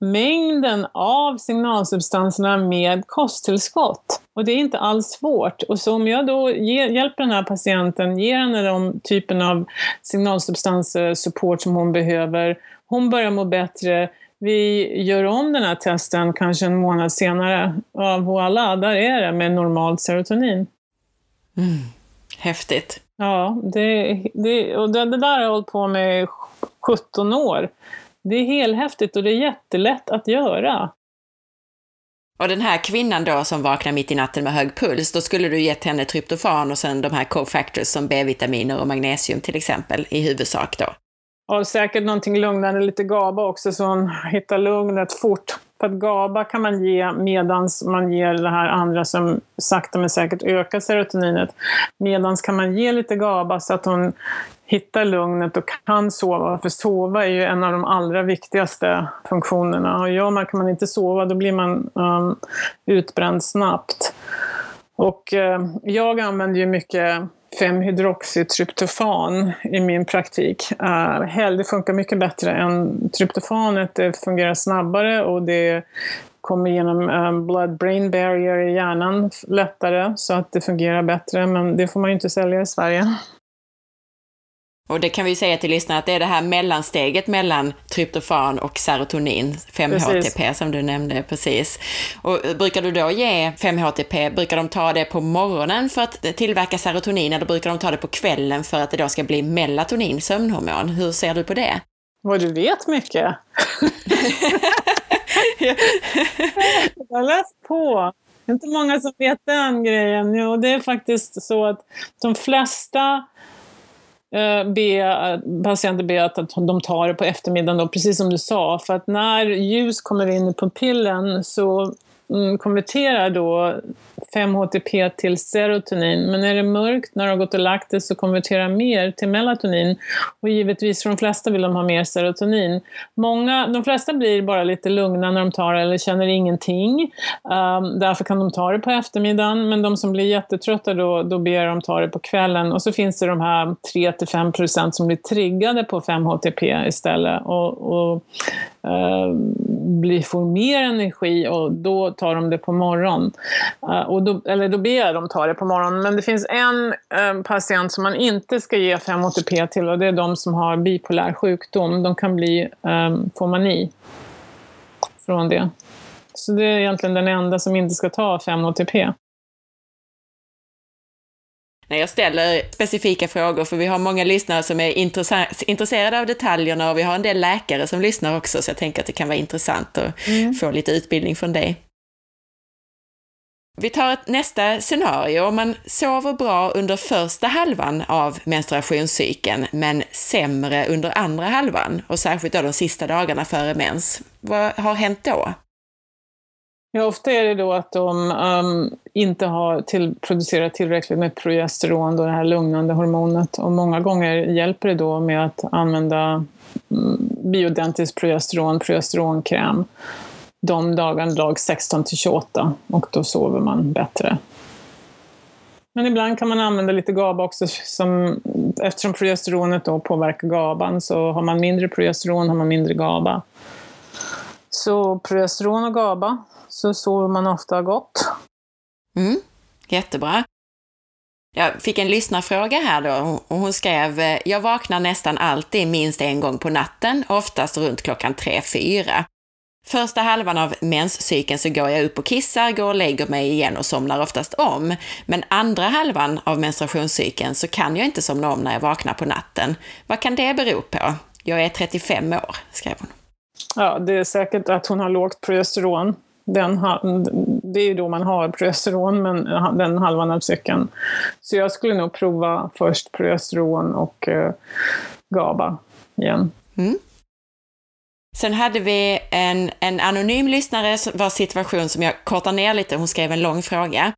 mängden av signalsubstanserna med kosttillskott. Och det är inte alls svårt. Och så om jag då ger, hjälper den här patienten, ger henne de typen av signalsubstanssupport som hon behöver, hon börjar må bättre, vi gör om den här testen kanske en månad senare. Ja, voilà, där är det med normalt serotonin. Mm. Häftigt. Ja, det, det, och det, det där har jag hållit på med 17 år. Det är helhäftigt och det är jättelätt att göra. Och den här kvinnan då som vaknar mitt i natten med hög puls, då skulle du gett henne tryptofan och sen de här cofactors som B-vitaminer och magnesium till exempel i huvudsak då? Och säkert någonting lugnande, lite GABA också så hon hittar lugnet fort. För att GABA kan man ge medans man ger det här andra som sakta men säkert ökar serotoninet. Medans kan man ge lite GABA så att hon hittar lugnet och kan sova. För sova är ju en av de allra viktigaste funktionerna. Och gör man kan man inte sova då blir man um, utbränd snabbt. Och uh, jag använder ju mycket 5-hydroxytryptofan i min praktik. Uh, det funkar mycket bättre än tryptofanet. Det fungerar snabbare och det kommer genom um, blood-brain barrier i hjärnan lättare så att det fungerar bättre. Men det får man ju inte sälja i Sverige. Och det kan vi säga till lyssnarna att det är det här mellansteget mellan tryptofan och serotonin, 5-HTP som du nämnde precis. Och brukar du då ge 5-HTP, brukar de ta det på morgonen för att tillverka serotonin eller brukar de ta det på kvällen för att det då ska bli melatonin, sömnhormon? Hur ser du på det? Vad du vet mycket! Jag har läst på. Det är inte många som vet den grejen. Jo, det är faktiskt så att de flesta Eh, be, patienter be att de tar det på eftermiddagen, då, precis som du sa. För att när ljus kommer in i pupillen så mm, konverterar då 5-HTP till serotonin. Men är det mörkt när du har gått och lagt dig så konverterar mer till melatonin. Och givetvis för de flesta vill de ha mer serotonin. Många, de flesta blir bara lite lugna när de tar det eller känner ingenting. Um, därför kan de ta det på eftermiddagen. Men de som blir jättetrötta då, då ber de ta det på kvällen. Och så finns det de här 3-5% som blir triggade på 5-HTP istället. Och, och uh, blir, får mer energi och då tar de det på morgonen. Uh, och då, eller då ber jag dem ta det på morgonen. Men det finns en eh, patient som man inte ska ge 5-HTP till och det är de som har bipolär sjukdom. De kan bli, eh, um, få mani från det. Så det är egentligen den enda som inte ska ta 5-HTP. När jag ställer specifika frågor, för vi har många lyssnare som är intresserade av detaljerna och vi har en del läkare som lyssnar också, så jag tänker att det kan vara intressant att mm. få lite utbildning från dig. Vi tar ett nästa scenario. Om man sover bra under första halvan av menstruationscykeln, men sämre under andra halvan, och särskilt då de sista dagarna före mens. Vad har hänt då? Ja, ofta är det då att de um, inte har till, producerat tillräckligt med progesteron, då det här lugnande hormonet. Och många gånger hjälper det då med att använda mm, um, biodentisk progesteron, progesteronkräm de dagarna dag 16 till 28 och då sover man bättre. Men ibland kan man använda lite GABA också, som, eftersom progesteronet då påverkar GABAn så har man mindre progesteron har man mindre GABA. Så progesteron och GABA, så sover man ofta gott. Mm, jättebra. Jag fick en lyssnarfråga här då och hon skrev eh, “Jag vaknar nästan alltid minst en gång på natten, oftast runt klockan 3-4. Första halvan av menscykeln så går jag upp och kissar, går och lägger mig igen och somnar oftast om. Men andra halvan av menstruationscykeln så kan jag inte somna om när jag vaknar på natten. Vad kan det bero på? Jag är 35 år, skrev hon. Ja, det är säkert att hon har lågt progesteron. Den, det är ju då man har progesteron, men den halvan av cykeln. Så jag skulle nog prova först progesteron och eh, GABA igen. Mm. Sen hade vi en, en anonym lyssnare vars situation som jag kortar ner lite, hon skrev en lång fråga.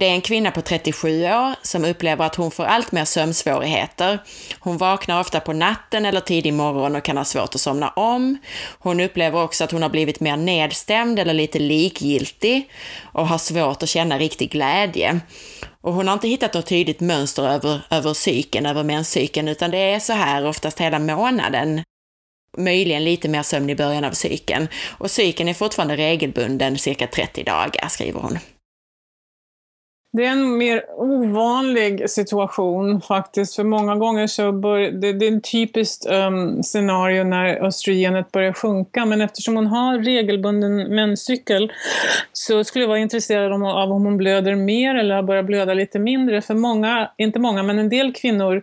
Det är en kvinna på 37 år som upplever att hon får allt mer sömnsvårigheter. Hon vaknar ofta på natten eller tidig morgon och kan ha svårt att somna om. Hon upplever också att hon har blivit mer nedstämd eller lite likgiltig och har svårt att känna riktig glädje. Och hon har inte hittat något tydligt mönster över, över cykeln, över menscykeln, utan det är så här oftast hela månaden. Möjligen lite mer sömn i början av cykeln. Och cykeln är fortfarande regelbunden cirka 30 dagar, skriver hon. Det är en mer ovanlig situation faktiskt, för många gånger så bör, det, det är ett typiskt um, scenario när östrogenet börjar sjunka, men eftersom hon har regelbunden menscykel så skulle jag vara intresserad om, av om hon blöder mer eller har börjat blöda lite mindre. För många, inte många, men en del kvinnor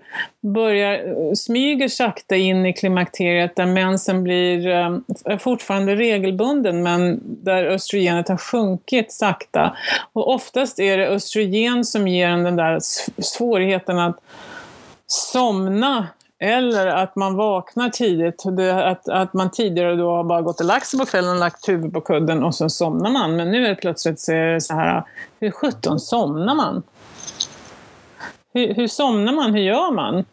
börjar, eh, smyger sakta in i klimakteriet där mensen blir um, fortfarande regelbunden men där östrogenet har sjunkit sakta. Och oftast är det östrogen som ger en den där svårigheten att somna eller att man vaknar tidigt, att, att man tidigare då har bara gått och lagt sig på kvällen och lagt huvudet på kudden och sen somnar man. Men nu är det plötsligt så, är det så här, hur sjutton somnar man? Hur, hur somnar man? Hur gör man?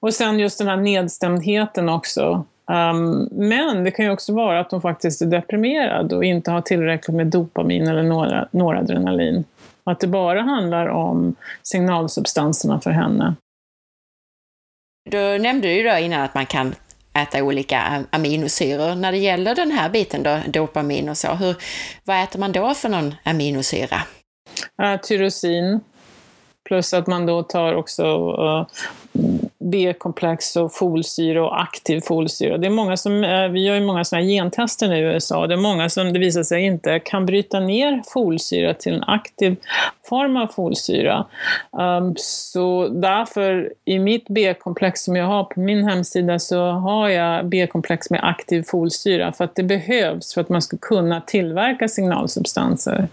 Och sen just den här nedstämdheten också. Um, men det kan ju också vara att hon faktiskt är deprimerad och inte har tillräckligt med dopamin eller några, noradrenalin. Att det bara handlar om signalsubstanserna för henne. Du nämnde ju då innan att man kan äta olika aminosyror. När det gäller den här biten då, dopamin och så, hur, vad äter man då för någon aminosyra? Uh, tyrosin, plus att man då tar också uh, B-komplex och folsyra och aktiv folsyra. Det är många som, eh, vi gör ju många sådana här gentester nu i USA. Det är många som det visar sig inte kan bryta ner folsyra till en aktiv form av folsyra. Um, så därför, i mitt B-komplex som jag har på min hemsida, så har jag B-komplex med aktiv folsyra för att det behövs för att man ska kunna tillverka signalsubstanser.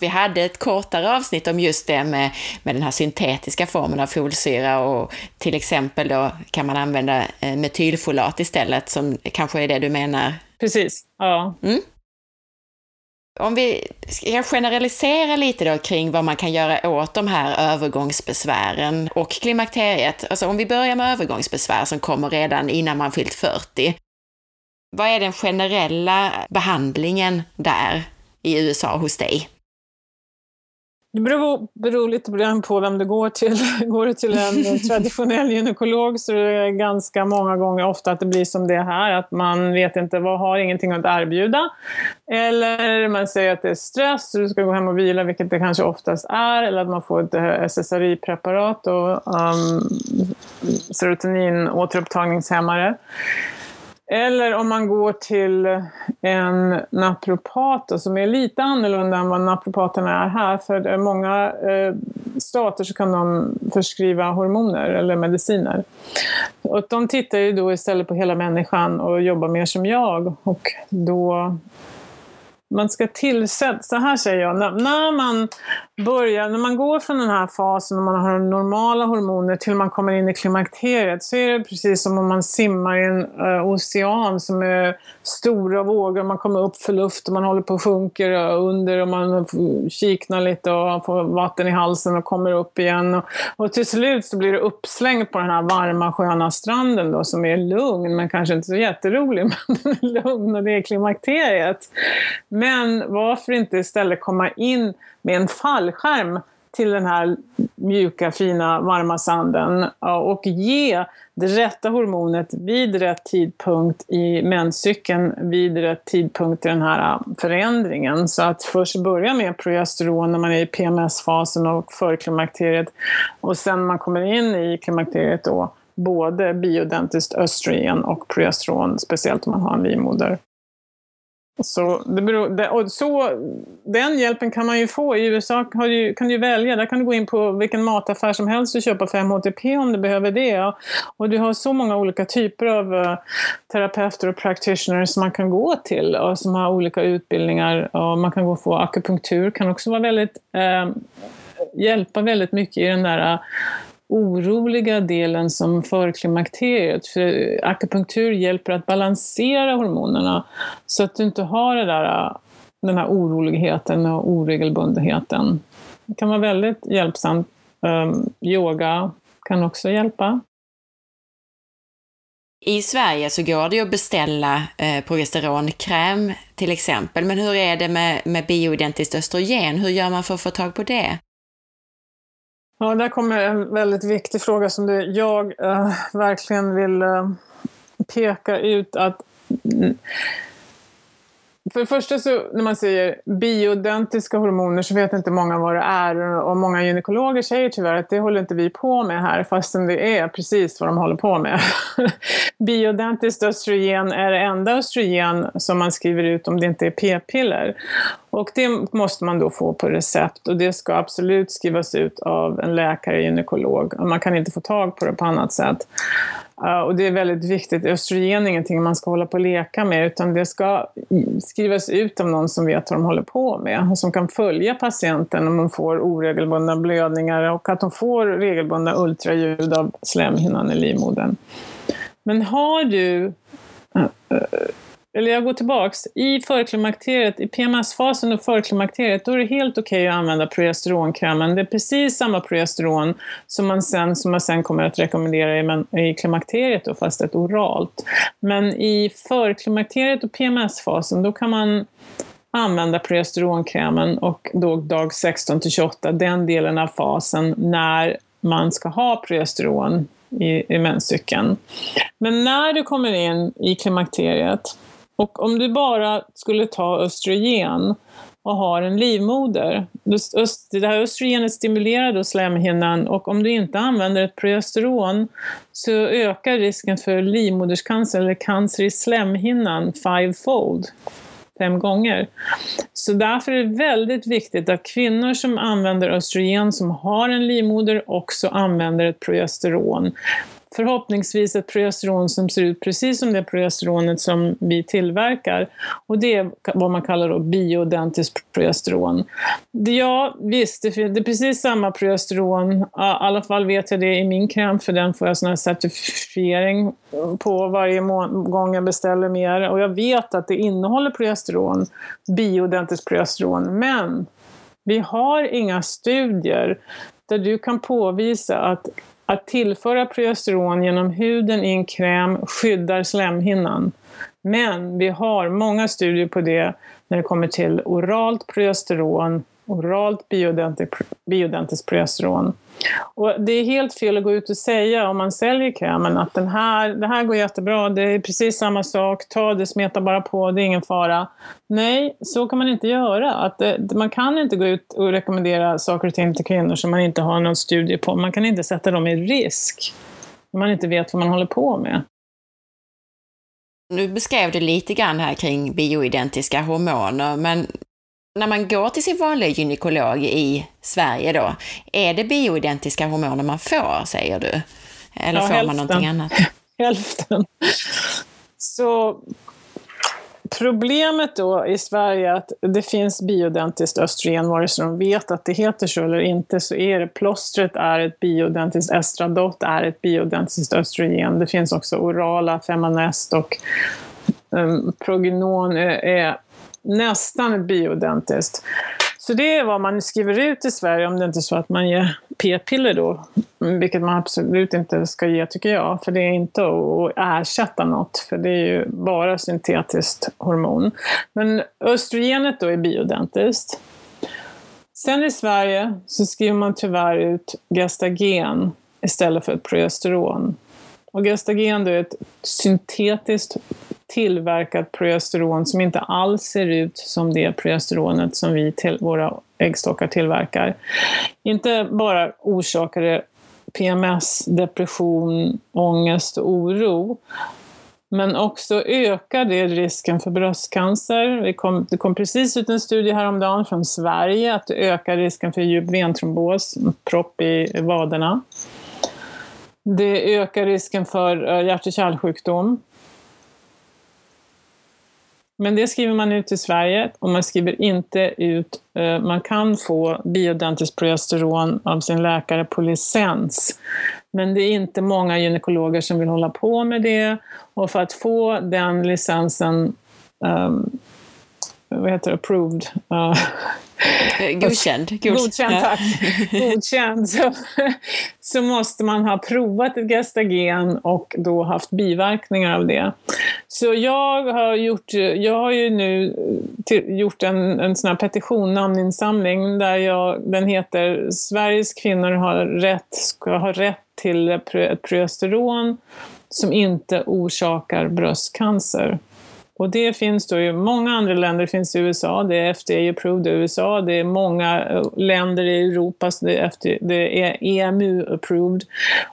Vi hade ett kortare avsnitt om just det med, med den här syntetiska formen av folsyra och till exempel då kan man använda eh, metylfolat istället som kanske är det du menar? Precis, ja. Mm. Om vi ska generalisera lite då kring vad man kan göra åt de här övergångsbesvären och klimakteriet. Alltså om vi börjar med övergångsbesvär som kommer redan innan man fyllt 40. Vad är den generella behandlingen där i USA hos dig? Det beror, beror lite på vem du går till. Går du till en traditionell gynekolog så är det ganska många gånger ofta att det blir som det här, att man vet inte vad, har ingenting att erbjuda. Eller man säger att det är stress och du ska gå hem och vila, vilket det kanske oftast är. Eller att man får ett SSRI-preparat och um, serotonin återupptagningshämmare. Eller om man går till en naprapat som är lite annorlunda än vad naprapaterna är här. För i många eh, stater så kan de förskriva hormoner eller mediciner. Och de tittar ju då istället på hela människan och jobbar mer som jag. Och då man ska tillsätta, så här säger jag, när, när, man börjar, när man går från den här fasen och man har normala hormoner till man kommer in i klimakteriet så är det precis som om man simmar i en uh, ocean som är stora vågor, man kommer upp för luft och man håller på och sjunker under och man kiknar lite och får vatten i halsen och kommer upp igen. Och, och till slut så blir det uppslängt på den här varma sköna stranden då som är lugn men kanske inte så jätterolig men den är lugn och det är klimakteriet. Men varför inte istället komma in med en fallskärm till den här mjuka, fina, varma sanden och ge det rätta hormonet vid rätt tidpunkt i menscykeln, vid rätt tidpunkt i den här äh, förändringen. Så att först börja med progesteron när man är i PMS-fasen och förklimakteriet och sen när man kommer in i klimakteriet då både biodentiskt östrogen och progesteron, speciellt om man har en livmoder. Så, det beror, det, och så den hjälpen kan man ju få. I USA kan du, kan du välja, där kan du gå in på vilken mataffär som helst och köpa 5-HTP om du behöver det. Och du har så många olika typer av uh, terapeuter och practitioners som man kan gå till och som har olika utbildningar. Och man kan gå och få akupunktur, kan också vara väldigt, uh, hjälpa väldigt mycket i den där uh, oroliga delen som förklimakteriet. För akupunktur hjälper att balansera hormonerna så att du inte har det där, den här oroligheten och oregelbundenheten. Det kan vara väldigt hjälpsamt. Um, yoga kan också hjälpa. I Sverige så går det ju att beställa eh, progesteronkräm till exempel, men hur är det med, med bioidentiskt östrogen? Hur gör man för att få tag på det? Ja, där kommer en väldigt viktig fråga som du, jag äh, verkligen vill äh, peka ut att för det första så när man säger bioidentiska hormoner så vet inte många vad det är och många gynekologer säger tyvärr att det håller inte vi på med här fastän det är precis vad de håller på med. Bioidentiskt östrogen är det enda östrogen som man skriver ut om det inte är p-piller. Och det måste man då få på recept och det ska absolut skrivas ut av en läkare, gynekolog. Man kan inte få tag på det på annat sätt. Och det är väldigt viktigt. Östrogen är ingenting man ska hålla på och leka med, utan det ska skrivas ut av någon som vet vad de håller på med och som kan följa patienten om de får oregelbundna blödningar och att de får regelbundna ultraljud av slemhinnan i livmodern. Men har du eller jag går tillbaks, i förklimakteriet, i PMS-fasen och förklimakteriet, då är det helt okej okay att använda progesteronkrämen. Det är precis samma progesteron som man sen, som man sen kommer att rekommendera i, i klimakteriet, då, fast ett oralt. Men i förklimakteriet och PMS-fasen, då kan man använda progesteronkrämen och då dag 16 till 28, den delen av fasen, när man ska ha progesteron i, i menscykeln. Men när du kommer in i klimakteriet, och om du bara skulle ta östrogen och har en livmoder, det här östrogenet stimulerar då slemhinnan och om du inte använder ett progesteron så ökar risken för livmoderscancer eller cancer i slemhinnan fivefold fem gånger. Så därför är det väldigt viktigt att kvinnor som använder östrogen som har en livmoder också använder ett progesteron förhoppningsvis ett progesteron som ser ut precis som det progesteronet som vi tillverkar. Och det är vad man kallar då bioidentiskt progesteron. Ja, visst, det är precis samma progesteron. I alla fall vet jag det i min kräm, för den får jag sån här certifiering på varje gång jag beställer mer. Och jag vet att det innehåller progesteron, bioidentiskt progesteron, men vi har inga studier där du kan påvisa att att tillföra progesteron genom huden i en kräm skyddar slemhinnan. Men vi har många studier på det när det kommer till oralt progesteron, oralt bioidentiskt progesteron. Och det är helt fel att gå ut och säga om man säljer krämen att den här, det här går jättebra, det är precis samma sak, ta det, smeta bara på, det är ingen fara. Nej, så kan man inte göra. Att eh, det, man kan inte gå ut och rekommendera saker och ting till kvinnor som man inte har någon studie på. Man kan inte sätta dem i risk om man inte vet vad man håller på med. Nu beskrev du lite grann här kring bioidentiska hormoner, men när man går till sin vanliga gynekolog i Sverige då, är det bioidentiska hormoner man får, säger du? Eller ja, får hälften. man någonting annat? hälften. Så problemet då i Sverige är att det finns bioidentiskt östrogen, vare sig de vet att det heter så eller inte, så är det plåstret är ett bioidentiskt estradot, är ett bioidentiskt östrogen. Det finns också orala femanest och um, prognon är nästan bioidentiskt. Så det är vad man skriver ut i Sverige om det inte är så att man ger p-piller då. Vilket man absolut inte ska ge tycker jag, för det är inte att ersätta något, för det är ju bara syntetiskt hormon. Men östrogenet då är bioidentiskt. Sen i Sverige så skriver man tyvärr ut gestagen istället för progesteron. Och gestagen är ett syntetiskt tillverkat progesteron som inte alls ser ut som det progesteronet som vi till, våra äggstockar tillverkar. Inte bara orsakar det PMS, depression, ångest och oro, men också ökar det risken för bröstcancer. Det kom, det kom precis ut en studie häromdagen från Sverige att det ökar risken för djup ventrombos, propp i vaderna. Det ökar risken för eh, hjärt och kärlsjukdom. Men det skriver man ut i Sverige och man skriver inte ut, eh, man kan få bioidentiskt progesteron av sin läkare på licens. Men det är inte många gynekologer som vill hålla på med det och för att få den licensen um, vad heter det, approved. Uh, Godkänd. Godkänd, tack. Godkänd. Så, så måste man ha provat ett gestagen och då haft biverkningar av det. Så jag har, gjort, jag har ju nu till, gjort en, en sån här petition, namninsamling, där jag, den heter Sveriges kvinnor har rätt, ska ha rätt till ett progesteron som inte orsakar bröstcancer. Och det finns då i många andra länder, det finns i USA, det är FDA-approved i USA, det är många eh, länder i Europa, så det är, FDA, det är EMU-approved.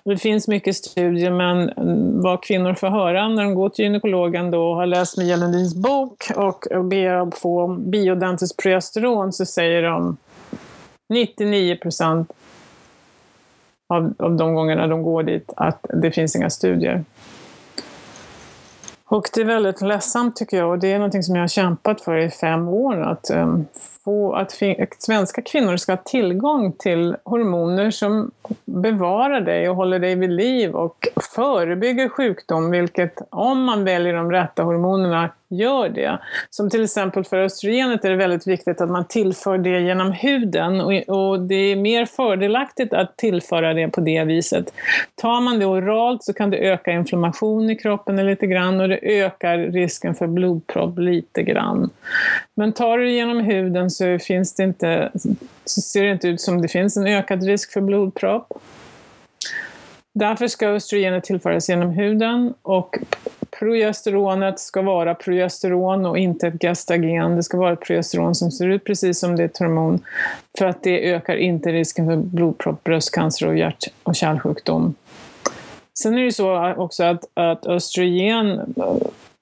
Det finns mycket studier, men mm, vad kvinnor får höra när de går till gynekologen då och har läst Mia Lundins bok och ber att få biodentiskt progesteron så säger de 99 procent av, av de gångerna de går dit att det finns inga studier. Och det är väldigt ledsamt tycker jag och det är någonting som jag har kämpat för i fem år. Att, um, få, att svenska kvinnor ska ha tillgång till hormoner som bevarar dig och håller dig vid liv och förebygger sjukdom, vilket om man väljer de rätta hormonerna gör det. Som till exempel för östrogenet är det väldigt viktigt att man tillför det genom huden och, det är mer fördelaktigt att tillföra det på det viset. Tar man det oralt så kan det öka inflammation i kroppen lite grann och det ökar risken för blodpropp lite grann. Men tar du det genom huden så, finns det inte, så ser det inte ut som det finns en ökad risk för blodpropp. Därför ska östrogenet tillföras genom huden och progesteronet ska vara progesteron och inte ett gestagen. Det ska vara ett progesteron som ser ut precis som det är ett hormon för att det ökar inte risken för blodpropp, bröstcancer och hjärt och kärlsjukdom. Sen är det så också att, att östrogen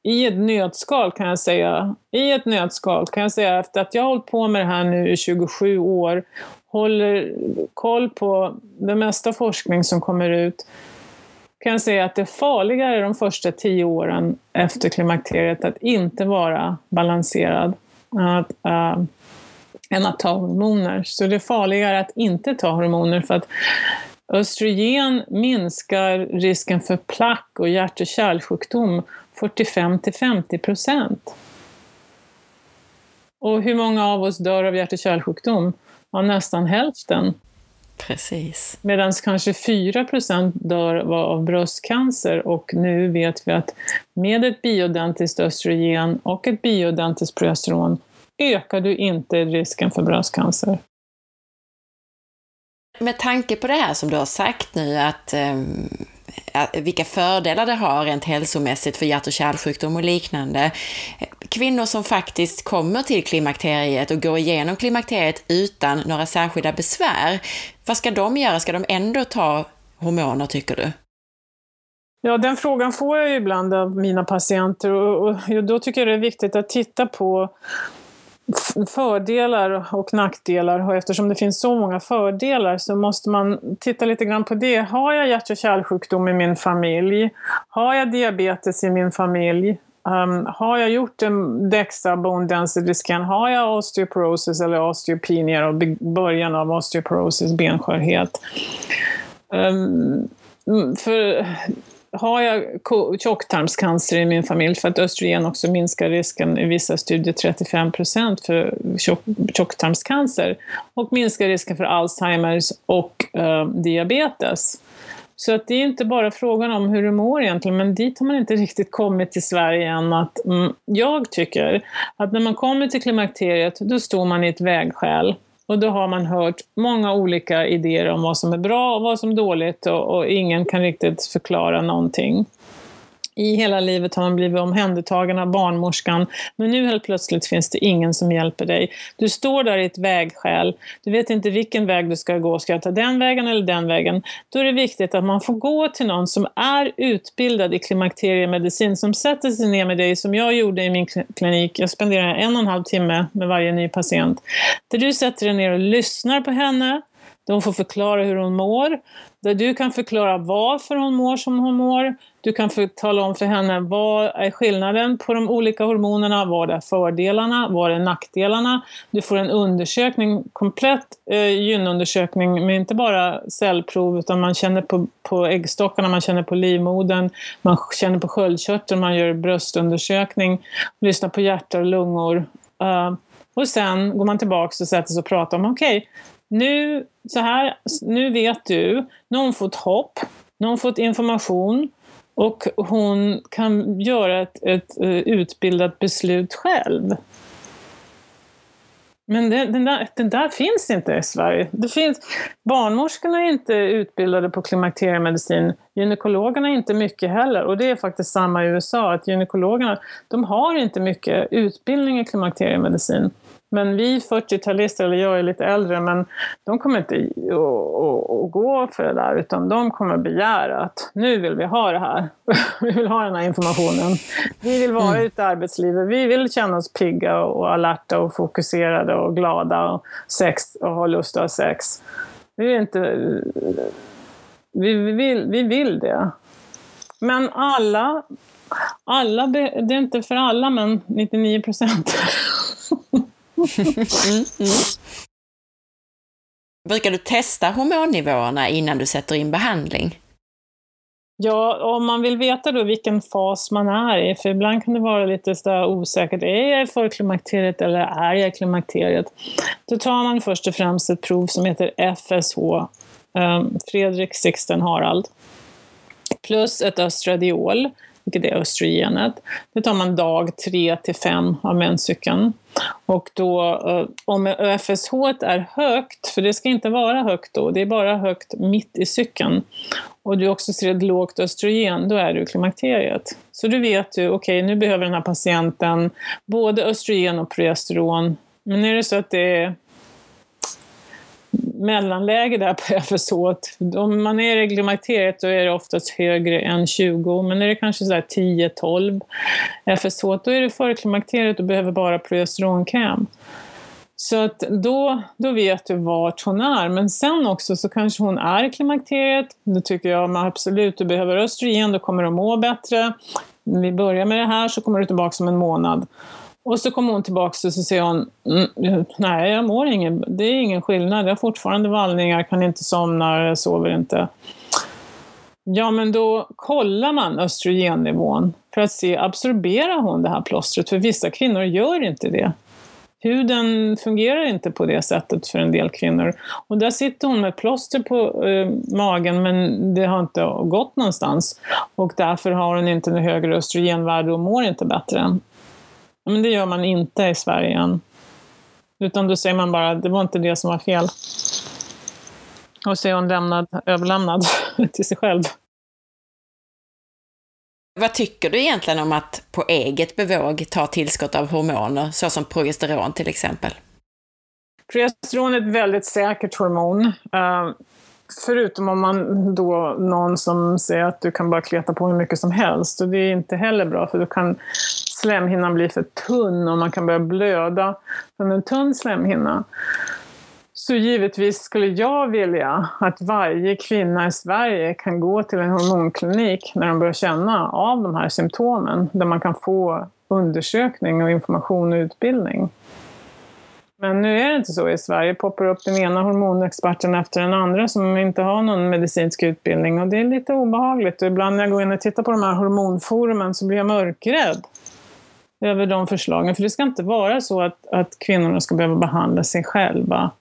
i ett nötskal kan jag säga, i ett nötskal kan jag säga efter att jag har hållit på med det här nu i 27 år, håller koll på den mesta forskning som kommer ut, kan jag säga att det är farligare de första tio åren efter klimakteriet att inte vara balanserad att, äh, än att ta hormoner. Så det är farligare att inte ta hormoner för att östrogen minskar risken för plack och hjärt och kärlsjukdom 45 till 50 procent. Och hur många av oss dör av hjärt och kärlsjukdom? Ja, nästan hälften. Precis. Medan kanske 4 procent dör av bröstcancer och nu vet vi att med ett biodentiskt östrogen och ett biodentiskt progesteron ökar du inte risken för bröstcancer. Med tanke på det här som du har sagt nu, att um Eh, vilka fördelar det har rent hälsomässigt för hjärt och kärlsjukdom och liknande. Kvinnor som faktiskt kommer till klimakteriet och går igenom klimakteriet utan några särskilda besvär, vad ska de göra? Ska de ändå ta hormoner, tycker du? Ja, den frågan får jag ibland av mina patienter och, och då tycker jag det är viktigt att titta på fördelar och nackdelar och eftersom det finns så många fördelar så måste man titta lite grann på det. Har jag hjärt och kärlsjukdom i min familj? Har jag diabetes i min familj? Um, har jag gjort en DEXA bone density scan? Har jag osteoporosis eller osteopenia och början av osteoporosis, benskörhet? Um, för har jag tjocktarmscancer i min familj, för att östrogen också minskar risken i vissa studier 35 procent för tjock, tjocktarmscancer och minskar risken för Alzheimers och eh, diabetes. Så att det är inte bara frågan om hur du mår egentligen, men dit har man inte riktigt kommit till Sverige än. Att, mm, jag tycker att när man kommer till klimakteriet, då står man i ett vägskäl. Och då har man hört många olika idéer om vad som är bra och vad som är dåligt och, och ingen kan riktigt förklara någonting i hela livet har man blivit omhändertagen av barnmorskan, men nu helt plötsligt finns det ingen som hjälper dig. Du står där i ett vägskäl, du vet inte vilken väg du ska gå, ska jag ta den vägen eller den vägen? Då är det viktigt att man får gå till någon som är utbildad i klimakteriemedicin, som sätter sig ner med dig, som jag gjorde i min klinik. Jag spenderar en och en halv timme med varje ny patient. Där du sätter dig ner och lyssnar på henne, De får förklara hur hon mår. Där du kan förklara varför hon mår som hon mår. Du kan för, tala om för henne vad är skillnaden på de olika hormonerna, vad är fördelarna, vad är nackdelarna. Du får en undersökning, komplett eh, gynundersökning med inte bara cellprov utan man känner på, på äggstockarna, man känner på livmodern, man känner på sköldkörteln, man gör bröstundersökning, lyssnar på hjärta och lungor. Uh, och sen går man tillbaka och sätter sig och pratar om, okej, okay, nu, så här, nu vet du, nu har hon fått hopp, nu har hon fått information och hon kan göra ett, ett eh, utbildat beslut själv. Men det, den, där, den där finns inte i Sverige. Det finns, barnmorskorna är inte utbildade på klimakteriemedicin. Gynekologerna är inte mycket heller. Och det är faktiskt samma i USA, att gynekologerna de har inte mycket utbildning i klimakteriemedicin. Men vi 40-talister, eller jag är lite äldre, men de kommer inte att gå för det där, utan de kommer begära att nu vill vi ha det här. vi vill ha den här informationen. Vi vill vara mm. ute i arbetslivet. Vi vill känna oss pigga och alerta och fokuserade och glada och, sex, och ha lust att ha sex. Vi vill inte... Vi, vi, vill, vi vill det. Men alla, alla, det är inte för alla, men 99 procent. mm, mm. Brukar du testa hormonnivåerna innan du sätter in behandling? Ja, om man vill veta då vilken fas man är i, för ibland kan det vara lite så osäkert, är jag i förklimakteriet eller är jag i klimakteriet? Då tar man först och främst ett prov som heter FSH, eh, Fredrik Sixten Harald, plus ett östradiol, vilket är östrogenet. Det tar man dag 3 till 5 av menscykeln. Och då, eh, om FSH är högt, för det ska inte vara högt då, det är bara högt mitt i cykeln, och du också ser ett lågt östrogen, då är du i klimakteriet. Så du vet du, okej okay, nu behöver den här patienten både östrogen och progesteron, men är det så att det är mellanläge där på FSH. Om man är i klimakteriet då är det oftast högre än 20, men är det kanske 10-12 FSH, då är det före klimakteriet och behöver bara progesteronkräm. Så att då, då vet du vart hon är. Men sen också så kanske hon är i klimakteriet. Då tycker jag man absolut, du behöver östrogen, då kommer du må bättre. Vi börjar med det här så kommer du tillbaka om en månad. Och så kommer hon tillbaka och så säger hon, mm, nej jag mår ingen, det är ingen skillnad, jag har fortfarande vallningar, kan inte somna, jag sover inte. Ja, men då kollar man östrogennivån för att se, absorberar hon det här plåstret? För vissa kvinnor gör inte det. Huden fungerar inte på det sättet för en del kvinnor. Och där sitter hon med plåster på eh, magen men det har inte gått någonstans. Och därför har hon inte något högre östrogenvärde och mår inte bättre. Men det gör man inte i Sverige än. Utan då säger man bara, det var inte det som var fel. Och så är hon lämnad, överlämnad till sig själv. Vad tycker du egentligen om att på eget bevåg ta tillskott av hormoner, såsom progesteron till exempel? Progesteron är ett väldigt säkert hormon. Uh, förutom om man då någon som säger att du kan bara kleta på hur mycket som helst. Och det är inte heller bra, för då kan slemhinnan blir för tunn och man kan börja blöda från en tunn slemhinna. Så givetvis skulle jag vilja att varje kvinna i Sverige kan gå till en hormonklinik när de börjar känna av de här symptomen, där man kan få undersökning och information och utbildning. Men nu är det inte så i Sverige. poppar upp den ena hormonexperten efter den andra som inte har någon medicinsk utbildning och det är lite obehagligt. Och ibland när jag går in och tittar på de här hormonforumen så blir jag mörkrädd över de förslagen. För det ska inte vara så att, att kvinnorna ska behöva behandla sig själva.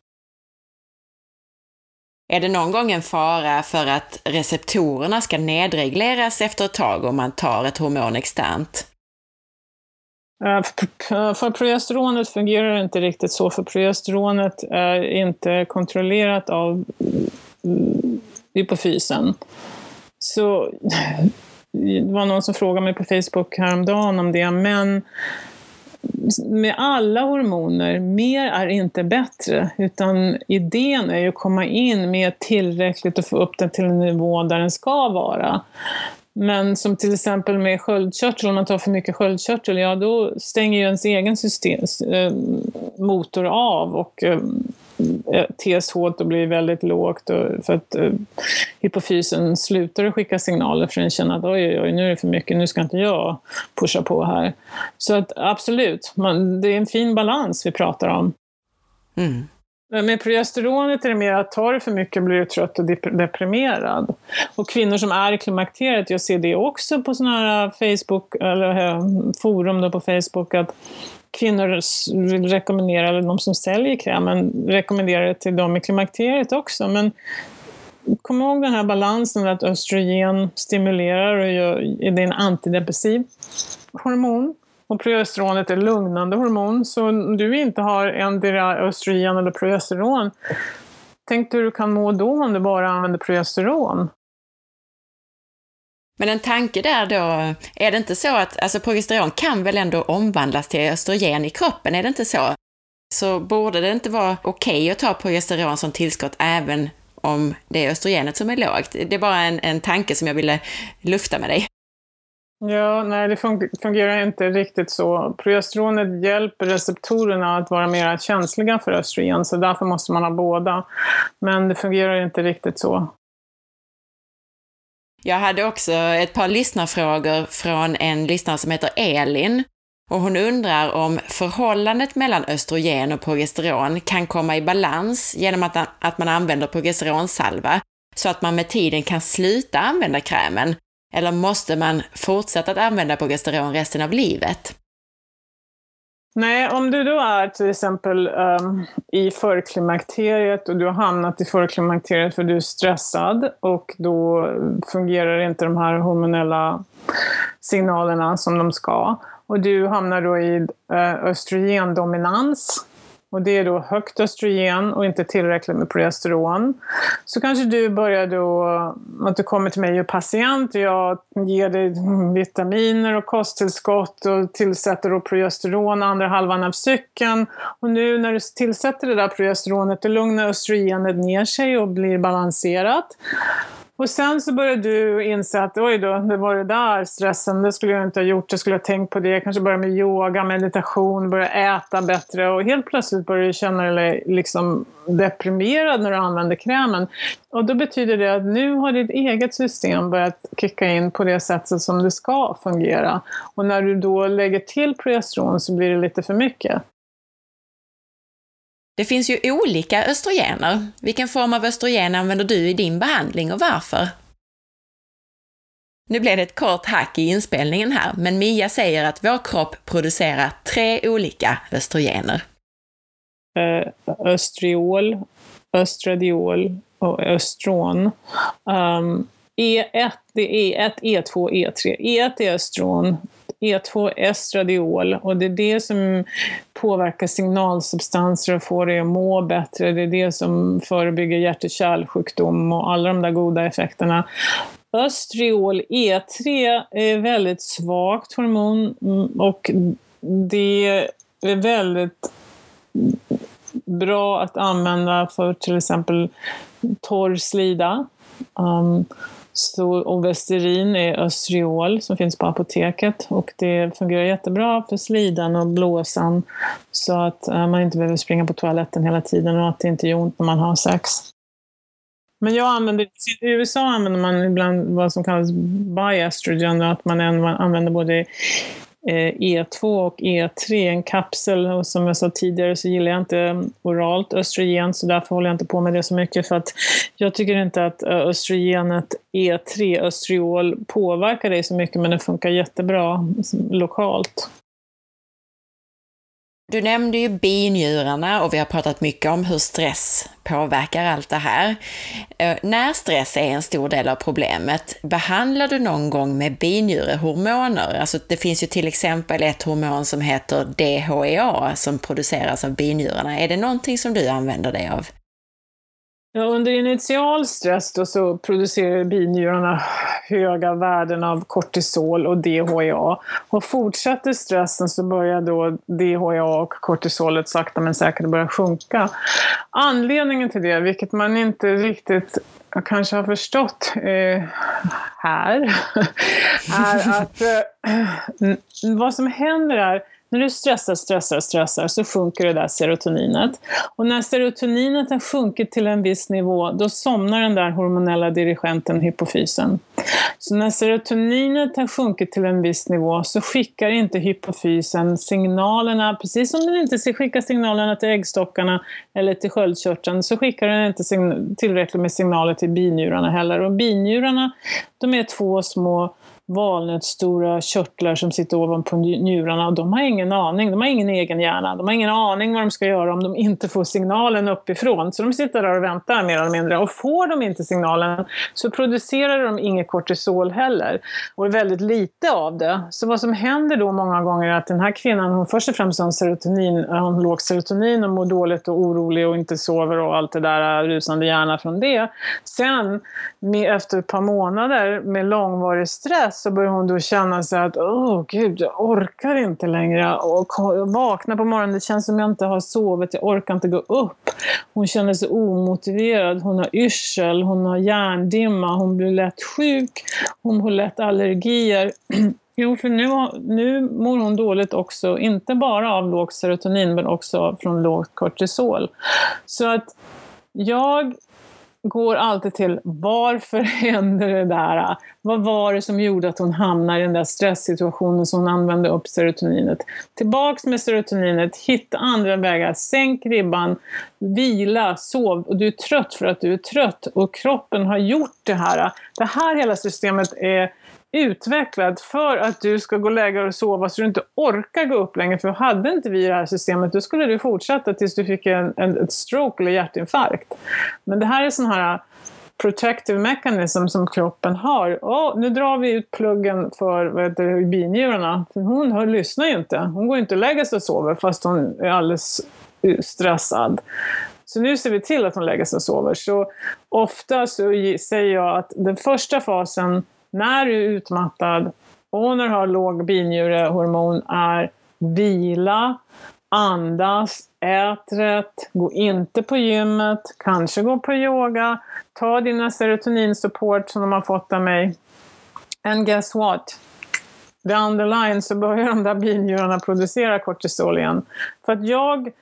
Är det någon gång en fara för att receptorerna ska nedregleras efter ett tag om man tar ett hormon externt? För progesteronet fungerar det inte riktigt så, för progesteronet är inte kontrollerat av mm, hypofysen. Så det var någon som frågade mig på Facebook häromdagen om det, men med alla hormoner, mer är inte bättre, utan idén är ju att komma in med tillräckligt och få upp den till en nivå där den ska vara. Men som till exempel med sköldkörtel, om man tar för mycket sköldkörtel, ja då stänger ju ens egen system, eh, motor av och eh, TSH då blir väldigt lågt och för att uh, hypofysen slutar att skicka signaler för den känner att oj, oj, oj, nu är det för mycket, nu ska inte jag pusha på här. Så att absolut, man, det är en fin balans vi pratar om. Mm. Med progesteronet är det mer att tar du för mycket blir du trött och deprimerad. Och kvinnor som är i klimakteriet, jag ser det också på sådana här Facebook, eller eh, forum då på Facebook, att kvinnor vill rekommendera, eller de som säljer krämen, rekommenderar det till dem i klimakteriet också. Men kom ihåg den här balansen att östrogen stimulerar och gör, det är en antidepressiv hormon. Och progesteronet är lugnande hormon, så om du inte har endera östrogen eller progesteron, tänk dig hur du kan må då om du bara använder progesteron. Men en tanke där då, är det inte så att, alltså progesteron kan väl ändå omvandlas till östrogen i kroppen, är det inte så? Så borde det inte vara okej okay att ta progesteron som tillskott även om det är östrogenet som är lågt? Det är bara en, en tanke som jag ville lufta med dig. Ja, nej det fungerar inte riktigt så. Progesteronet hjälper receptorerna att vara mer känsliga för östrogen, så därför måste man ha båda. Men det fungerar inte riktigt så. Jag hade också ett par lyssnarfrågor från en lyssnare som heter Elin. Och hon undrar om förhållandet mellan östrogen och progesteron kan komma i balans genom att, att man använder progesteronsalva, så att man med tiden kan sluta använda krämen eller måste man fortsätta att använda progesteron resten av livet? Nej, om du då är till exempel um, i förklimakteriet och du har hamnat i förklimakteriet för du är stressad och då fungerar inte de här hormonella signalerna som de ska. Och du hamnar då i uh, östrogendominans och det är då högt östrogen och inte tillräckligt med progesteron. Så kanske du börjar då, att du kommer till mig och patient och jag ger dig vitaminer och kosttillskott och tillsätter då progesteron andra halvan av cykeln. Och nu när du tillsätter det där progesteronet, då lugnar östrogenet ner sig och blir balanserat. Och sen så började du inse att oj då, det var det där stressen, det skulle jag inte ha gjort, jag skulle ha tänkt på det, kanske börja med yoga, meditation, börja äta bättre och helt plötsligt börjar du känna dig liksom deprimerad när du använder krämen. Och då betyder det att nu har ditt eget system börjat kicka in på det sättet som det ska fungera. Och när du då lägger till progesteron så blir det lite för mycket. Det finns ju olika östrogener. Vilken form av östrogen använder du i din behandling och varför? Nu blev det ett kort hack i inspelningen här, men Mia säger att vår kropp producerar tre olika östrogener. Eh, östriol, östradiol och östron. Ehm, um, E1, det är E1, E2, E3. E1 är östron, E2 estradiol och det är det som påverkar signalsubstanser och får dig att må bättre. Det är det som förebygger hjärt och kärlsjukdom och alla de där goda effekterna. Östriol E3 är väldigt svagt hormon mm, och det är väldigt bra att använda för till exempel torr slida. Um, så Ovesterin är östriol som finns på apoteket och det fungerar jättebra för slidan och blåsan så att eh, man inte behöver springa på toaletten hela tiden och att det inte gör ont när man har sex. Men jag använder, i USA använder man ibland vad som kallas biestrogen, att man använder både Eh, e E2 och E3, en kapsel. Och som jag sa tidigare så gillar jag inte mm, oralt östrogen, så därför håller jag inte på med det så mycket. För att jag tycker inte att eh, östrogenet E3, östriol, påverkar dig så mycket, men det funkar jättebra mm, lokalt. Du nämnde ju binjurarna och vi har pratat mycket om hur stress påverkar allt det här. Eh, när stress är en stor del av problemet, behandlar du någon gång med binjurehormoner? Alltså det finns ju till exempel ett hormon som heter DHEA som produceras av binjurarna. Är det någonting som du använder dig av? Ja, under initial stress då så producerar binjurarna höga värden av kortisol och DHEA. Och fortsätter stressen så börjar då DHEA och kortisolet sakta men säkert börja sjunka. Anledningen till det, vilket man inte riktigt kanske har förstått eh, här, är att eh, vad som händer är när du stressar, stressar, stressar så sjunker det där serotoninet. Och när serotoninet har sjunkit till en viss nivå, då somnar den där hormonella dirigenten hypofysen. Så när serotoninet har sjunkit till en viss nivå så skickar inte hypofysen signalerna, precis som den inte skickar signalerna till äggstockarna eller till sköldkörteln, så skickar den inte tillräckligt med signaler till binjurarna heller. Och binjurarna, de är två små valnötsstora körtlar som sitter ovanpå njurarna och de har ingen aning, de har ingen egen hjärna. De har ingen aning vad de ska göra om de inte får signalen uppifrån. Så de sitter där och väntar mer eller mindre. Och får de inte signalen så producerar de inget kortisol heller. Och väldigt lite av det. Så vad som händer då många gånger är att den här kvinnan, hon först och främst har serotonin, hon låg serotonin och mår dåligt och orolig och inte sover och allt det där rusande hjärna från det. Sen, med, efter ett par månader med långvarig stress så börjar hon då känna sig att åh gud, jag orkar inte längre. Och vakna vaknar på morgonen, det känns som jag inte har sovit, jag orkar inte gå upp. Hon känner sig omotiverad, hon har yrsel, hon har hjärndimma, hon blir lätt sjuk, hon har lätt allergier. Jo, för nu, nu mår hon dåligt också, inte bara av lågt serotonin men också från lågt kortisol. Så att jag går alltid till varför hände det där? Vad var det som gjorde att hon hamnade i den där stresssituationen som hon använde upp serotoninet? Tillbaks med serotoninet, hitta andra vägar, sänk ribban, vila, sov och du är trött för att du är trött och kroppen har gjort det här. Det här hela systemet är utvecklad för att du ska gå och lägga dig och sova så du inte orkar gå upp längre. För hade inte vi det här systemet, då skulle du fortsätta tills du fick en, en ett stroke eller hjärtinfarkt. Men det här är sån här uh, protective mechanism som kroppen har. Oh, nu drar vi ut pluggen för vad heter binjurarna. För hon hör, lyssnar ju inte. Hon går inte och lägger sig och sover fast hon är alldeles stressad. Så nu ser vi till att hon lägger sig och sover. Så ofta så säger jag att den första fasen när du är utmattad och när du har låg binjurehormon är vila, andas, ät rätt, gå inte på gymmet, kanske gå på yoga, ta dina serotoninsupport som de har fått av mig. And guess what? The underline så börjar de där binjurarna producera kortisol igen. För att jag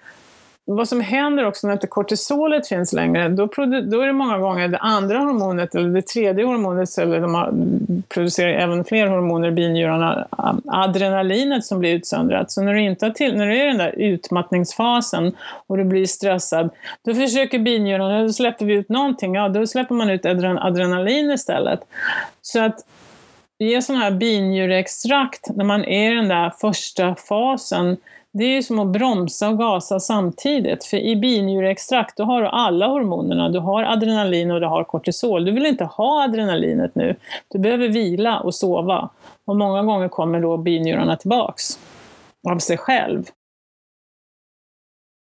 vad som händer också när inte kortisolet finns längre, då, då är det många gånger det andra hormonet, eller det tredje hormonet, eller de producerar även fler hormoner i binjurarna, adrenalinet som blir utsöndrat. Så när du, inte har till, när du är i den där utmattningsfasen och du blir stressad, då försöker binjurarna, då släpper vi ut någonting, ja då släpper man ut adrenalin istället. Så att ge sådana här binjurextrakt när man är i den där första fasen, det är ju som att bromsa och gasa samtidigt. För i binjureextrakt då har du alla hormonerna. Du har adrenalin och du har kortisol. Du vill inte ha adrenalinet nu. Du behöver vila och sova. Och många gånger kommer då binjurarna tillbaks av sig själv.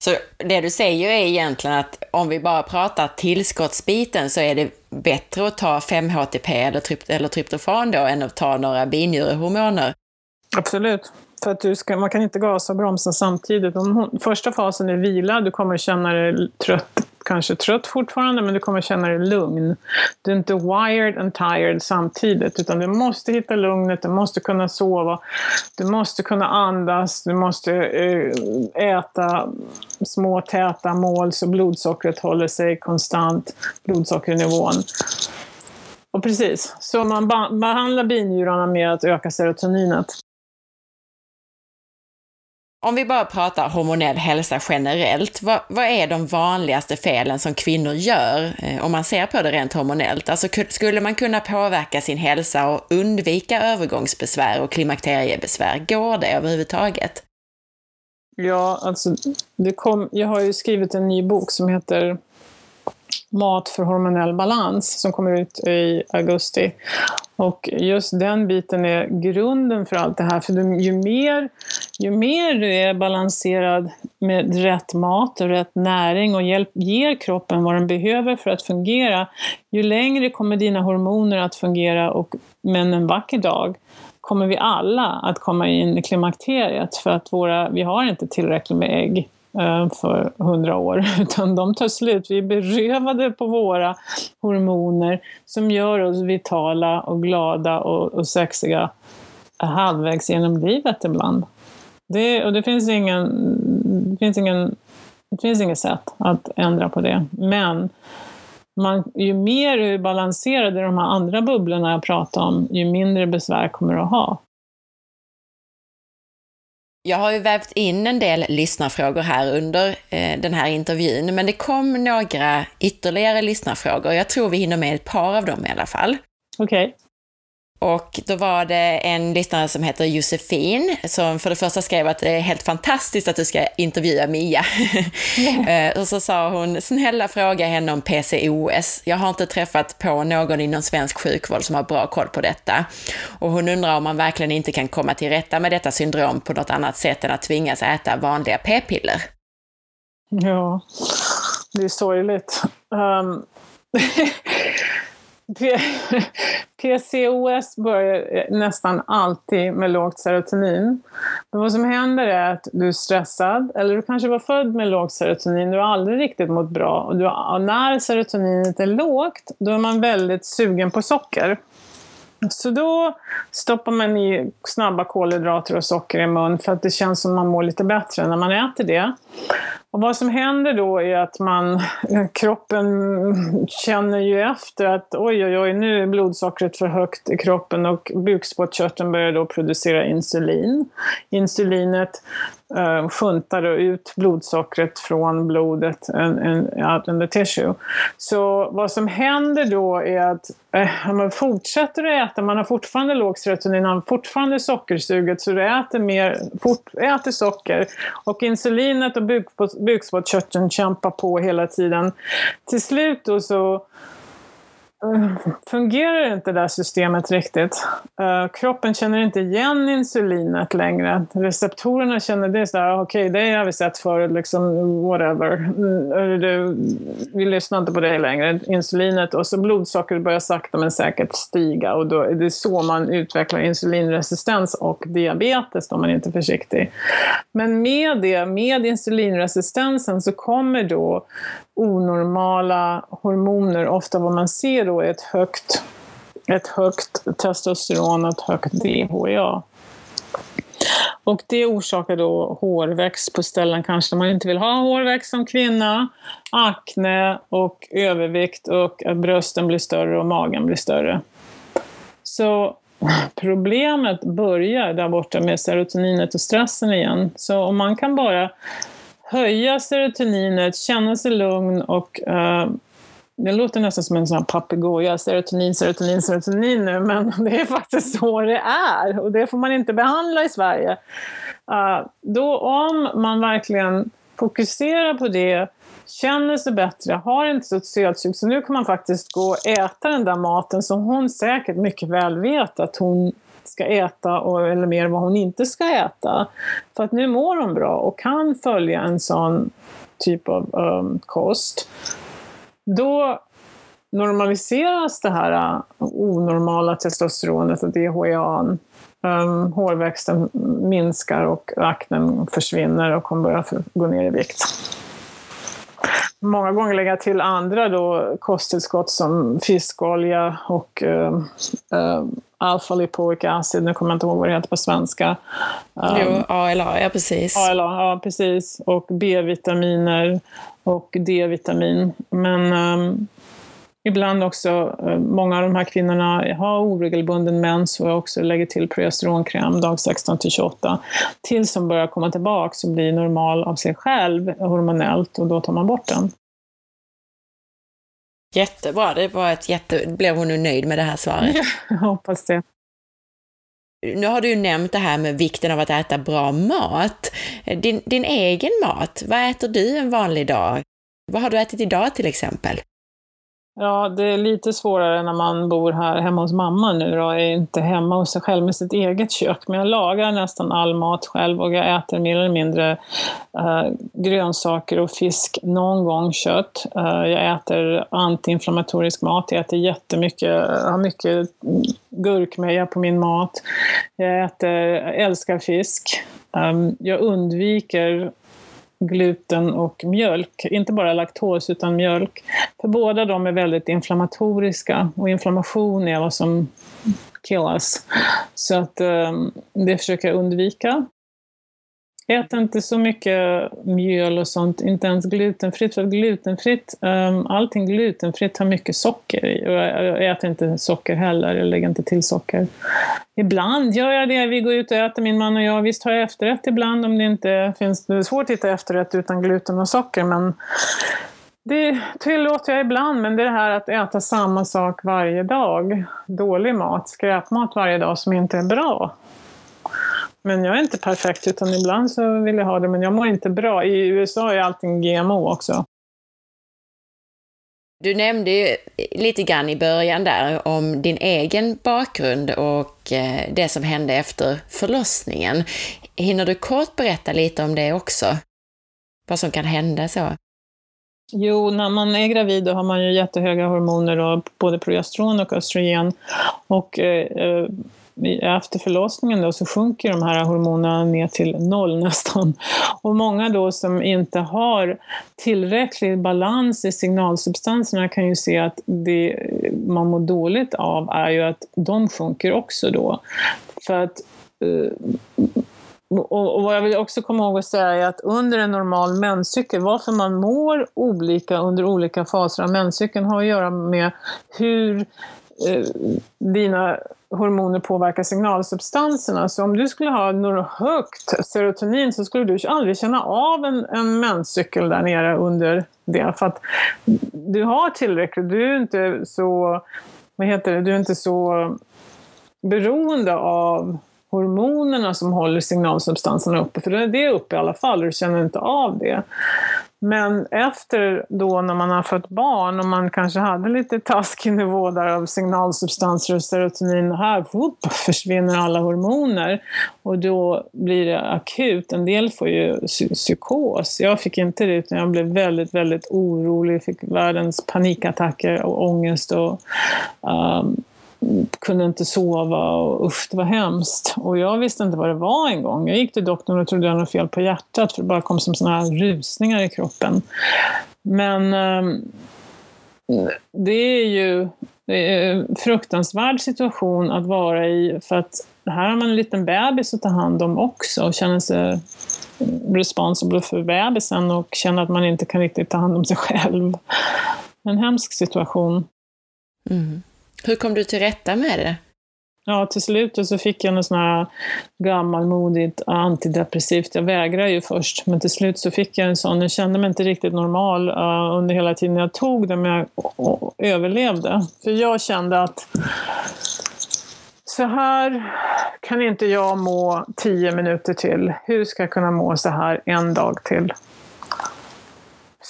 Så det du säger är egentligen att om vi bara pratar tillskottsbiten så är det bättre att ta 5-HTP eller, trypt eller tryptofan då än att ta några binjurehormoner? Absolut. För att du ska, man kan inte gasa och bromsa samtidigt. Om hon, första fasen är vila, du kommer känna dig trött, kanske trött fortfarande, men du kommer känna dig lugn. Du är inte wired and tired samtidigt, utan du måste hitta lugnet, du måste kunna sova, du måste kunna andas, du måste eh, äta små täta mål så blodsockret håller sig konstant, blodsockernivån. Och precis, så man behandlar binjurarna med att öka serotoninet. Om vi bara pratar hormonell hälsa generellt, vad, vad, är de vanligaste felen som kvinnor gör eh, om man ser på det rent hormonellt? Alltså skulle man kunna påverka sin hälsa och undvika övergångsbesvär och klimakteriebesvär? Går det överhuvudtaget? Ja, alltså det kom, jag har ju skrivit en ny bok som heter Mat för hormonell balans som kommer ut i augusti. Och just den biten är grunden för allt det här. För ju mer, ju mer du är balanserad med rätt mat och rätt näring och hjälp, ger kroppen vad den behöver för att fungera, ju längre kommer dina hormoner att fungera och men en vacker dag kommer vi alla att komma in i klimakteriet för att våra, vi har inte tillräckligt med ägg Eh, för hundra år, utan de tar slut. Vi är berövade på våra hormoner som gör oss vitala och glada och, och sexiga halvvägs genom livet ibland. Det, och det finns ingen, det finns ingen, det finns inget sätt att ändra på det. Men man, ju mer du är balanserad i de här andra bubblorna jag pratade om, ju mindre besvär kommer du att ha. Jag har ju vävt in en del lyssnarfrågor här under eh, den här intervjun, men det kom några ytterligare lyssnarfrågor. Jag tror vi hinner med ett par av dem i alla fall. Okej. Okay. Och då var det en lyssnare som heter Josefin som för det första skrev att det är helt fantastiskt att du ska intervjua Mia. Mm. och så sa hon, snälla fråga henne om PCOS. Jag har inte träffat på någon inom svensk sjukvård som har bra koll på detta. Och hon undrar om man verkligen inte kan komma till rätta med detta syndrom på något annat sätt än att tvingas äta vanliga p-piller. Ja, det är sorgligt. Um... PCOS börjar eh, nästan alltid med lågt serotonin. Men vad som händer är att du är stressad, eller du kanske var född med lågt serotonin, du har aldrig riktigt mått bra. Och, du, och när serotoninet är lågt, då är man väldigt sugen på socker. Så då stoppar man i snabba kolhydrater och socker i mun för att det känns som man mår lite bättre när man äter det. Och vad som händer då är att man, kroppen känner ju efter att oj, oj, oj, nu är blodsockret för högt i kroppen och bukspottkörteln börjar då producera insulin. Insulinet eh, sjuntar ut blodsockret från blodet out in the tissue. Så vad som händer då är att eh, man fortsätter att äta, man har fortfarande låg serotonin, man har fortfarande sockersuget, så du äter, mer, fort, äter socker. Och insulinet och bukspottkörteln bukspottkörteln kämpar på hela tiden. Till slut då så fungerar inte det där systemet riktigt. Uh, kroppen känner inte igen insulinet längre. Receptorerna känner det sådär, okej okay, det har vi sett förut, liksom whatever. Mm, du, vi lyssnar inte på det längre, insulinet. Och så blodsockret börjar sakta men säkert stiga och då är det så man utvecklar insulinresistens och diabetes om man inte är försiktig. Men med det, med insulinresistensen så kommer då onormala hormoner. Ofta vad man ser då är ett högt, ett högt testosteron och ett högt DHEA. Och det orsakar då hårväxt på ställen kanske man inte vill ha hårväxt som kvinna, akne och övervikt och att brösten blir större och magen blir större. Så problemet börjar där borta med serotoninet och stressen igen. Så om man kan bara höja serotoninet, känna sig lugn och eh, det låter nästan som en sån papegoja, serotonin, serotonin, serotonin nu, men det är faktiskt så det är och det får man inte behandla i Sverige. Uh, då om man verkligen fokuserar på det, känner sig bättre, har inte så sötsug, så nu kan man faktiskt gå och äta den där maten som hon säkert mycket väl vet att hon ska äta och, eller mer vad hon inte ska äta. För att nu mår hon bra och kan följa en sån typ av um, kost. Då normaliseras det här äh, onormala testosteronet och DHEA. Um, ehm, hårväxten minskar och aknen försvinner och hon börjar gå ner i vikt många gånger lägga till andra då kosttillskott som fiskolja och uh, uh, alfa-lipoic acid, nu kommer jag inte ihåg vad det heter på svenska. Um, jo, ALA, ja precis. ALA, ja precis. Och B-vitaminer och D-vitamin. Men um, ibland också, uh, många av de här kvinnorna har oregelbunden mens och också lägger till progesteronkräm dag 16 till 28. Tills de börjar komma tillbaka och blir normal av sig själv hormonellt och då tar man bort den. Jättebra, det var ett jätte... Blev hon nu nöjd med det här svaret? Ja, jag hoppas det. Nu har du ju nämnt det här med vikten av att äta bra mat. Din, din egen mat, vad äter du en vanlig dag? Vad har du ätit idag till exempel? Ja, det är lite svårare när man bor här hemma hos mamma nu då, är inte hemma hos sig själv med sitt eget kök. Men jag lagar nästan all mat själv och jag äter mer eller mindre äh, grönsaker och fisk, någon gång kött. Äh, jag äter antiinflammatorisk mat, jag äter jättemycket, jag har mycket gurkmeja på min mat. Jag äter, älskar fisk. Um, jag undviker gluten och mjölk. Inte bara laktos utan mjölk. För båda de är väldigt inflammatoriska och inflammation är vad som killas. Så att um, det försöker jag undvika. Ät inte så mycket mjöl och sånt, inte ens glutenfritt. För glutenfritt, um, allting glutenfritt har mycket socker i. Och jag äter inte socker heller, jag lägger inte till socker. Ibland gör jag det, vi går ut och äter min man och jag. Visst har jag efterrätt ibland om det inte finns... Det är svårt att hitta efterrätt utan gluten och socker, men det tillåter jag ibland, men det är det här att äta samma sak varje dag. Dålig mat, skräpmat varje dag som inte är bra. Men jag är inte perfekt, utan ibland så vill jag ha det, men jag mår inte bra. I USA är allting GMO också. Du nämnde ju lite grann i början där om din egen bakgrund och eh, det som hände efter förlossningen. Hinner du kort berätta lite om det också? Vad som kan hända så? Jo, när man är gravid då har man ju jättehöga hormoner, då, både progesteron och östrogen. Och eh, eh efter förlossningen då så sjunker de här hormonerna ner till noll nästan. Och många då som inte har tillräcklig balans i signalsubstanserna kan ju se att det man mår dåligt av är ju att de sjunker också då. För att eh, och, vad jag vill också komma ihåg att säga är att under en normal menscykel, varför man mår olika under olika faser av menscykeln har att göra med hur eh, dina hormoner påverkar signalsubstanserna. Så om du skulle ha något högt serotonin så skulle du aldrig känna av en, en menscykel där nere under det. För att du har tillräckligt, du är inte så, vad heter det, du är inte så beroende av hormonerna som håller signalsubstanserna uppe, för det är uppe i alla fall och du känner inte av det. Men efter då när man har fött barn och man kanske hade lite taskig nivå där av signalsubstanser och serotonin, här whoop, försvinner alla hormoner och då blir det akut. En del får ju psykos. Jag fick inte det utan jag blev väldigt, väldigt orolig, fick världens panikattacker och ångest och um, kunde inte sova och usch, det var hemskt. Och jag visste inte vad det var en gång. Jag gick till doktorn och trodde jag hade något fel på hjärtat för det bara kom som sådana här rusningar i kroppen. Men eh, det är ju en fruktansvärd situation att vara i för att här har man en liten bebis att ta hand om också och känner sig responsible för bebisen och känner att man inte kan riktigt ta hand om sig själv. En hemsk situation. Mm. Hur kom du till rätta med det? Ja, till slut så fick jag något sån här gammalmodigt antidepressivt. Jag vägrade ju först, men till slut så fick jag en sån. Jag kände mig inte riktigt normal uh, under hela tiden jag tog det, men jag överlevde. För jag kände att så här kan inte jag må tio minuter till. Hur ska jag kunna må så här en dag till?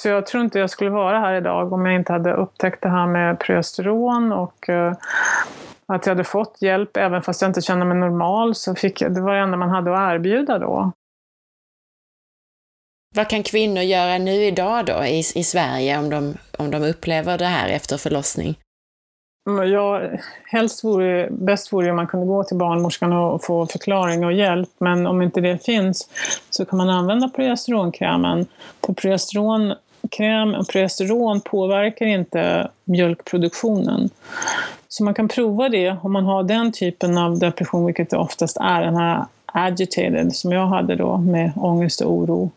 Så jag tror inte jag skulle vara här idag om jag inte hade upptäckt det här med progesteron och uh, att jag hade fått hjälp även fast jag inte kände mig normal. Så fick det var det enda man hade att erbjuda då. Vad kan kvinnor göra nu idag då i, i Sverige om de, om de upplever det här efter förlossning? Ja, helst vore, bäst vore om man kunde gå till barnmorskan och få förklaring och hjälp, men om inte det finns så kan man använda progesteronkrämen. För Kräm och progesteron påverkar inte mjölkproduktionen. Så man kan prova det om man har den typen av depression, vilket det oftast är, den här agitated som jag hade då med ångest och oro.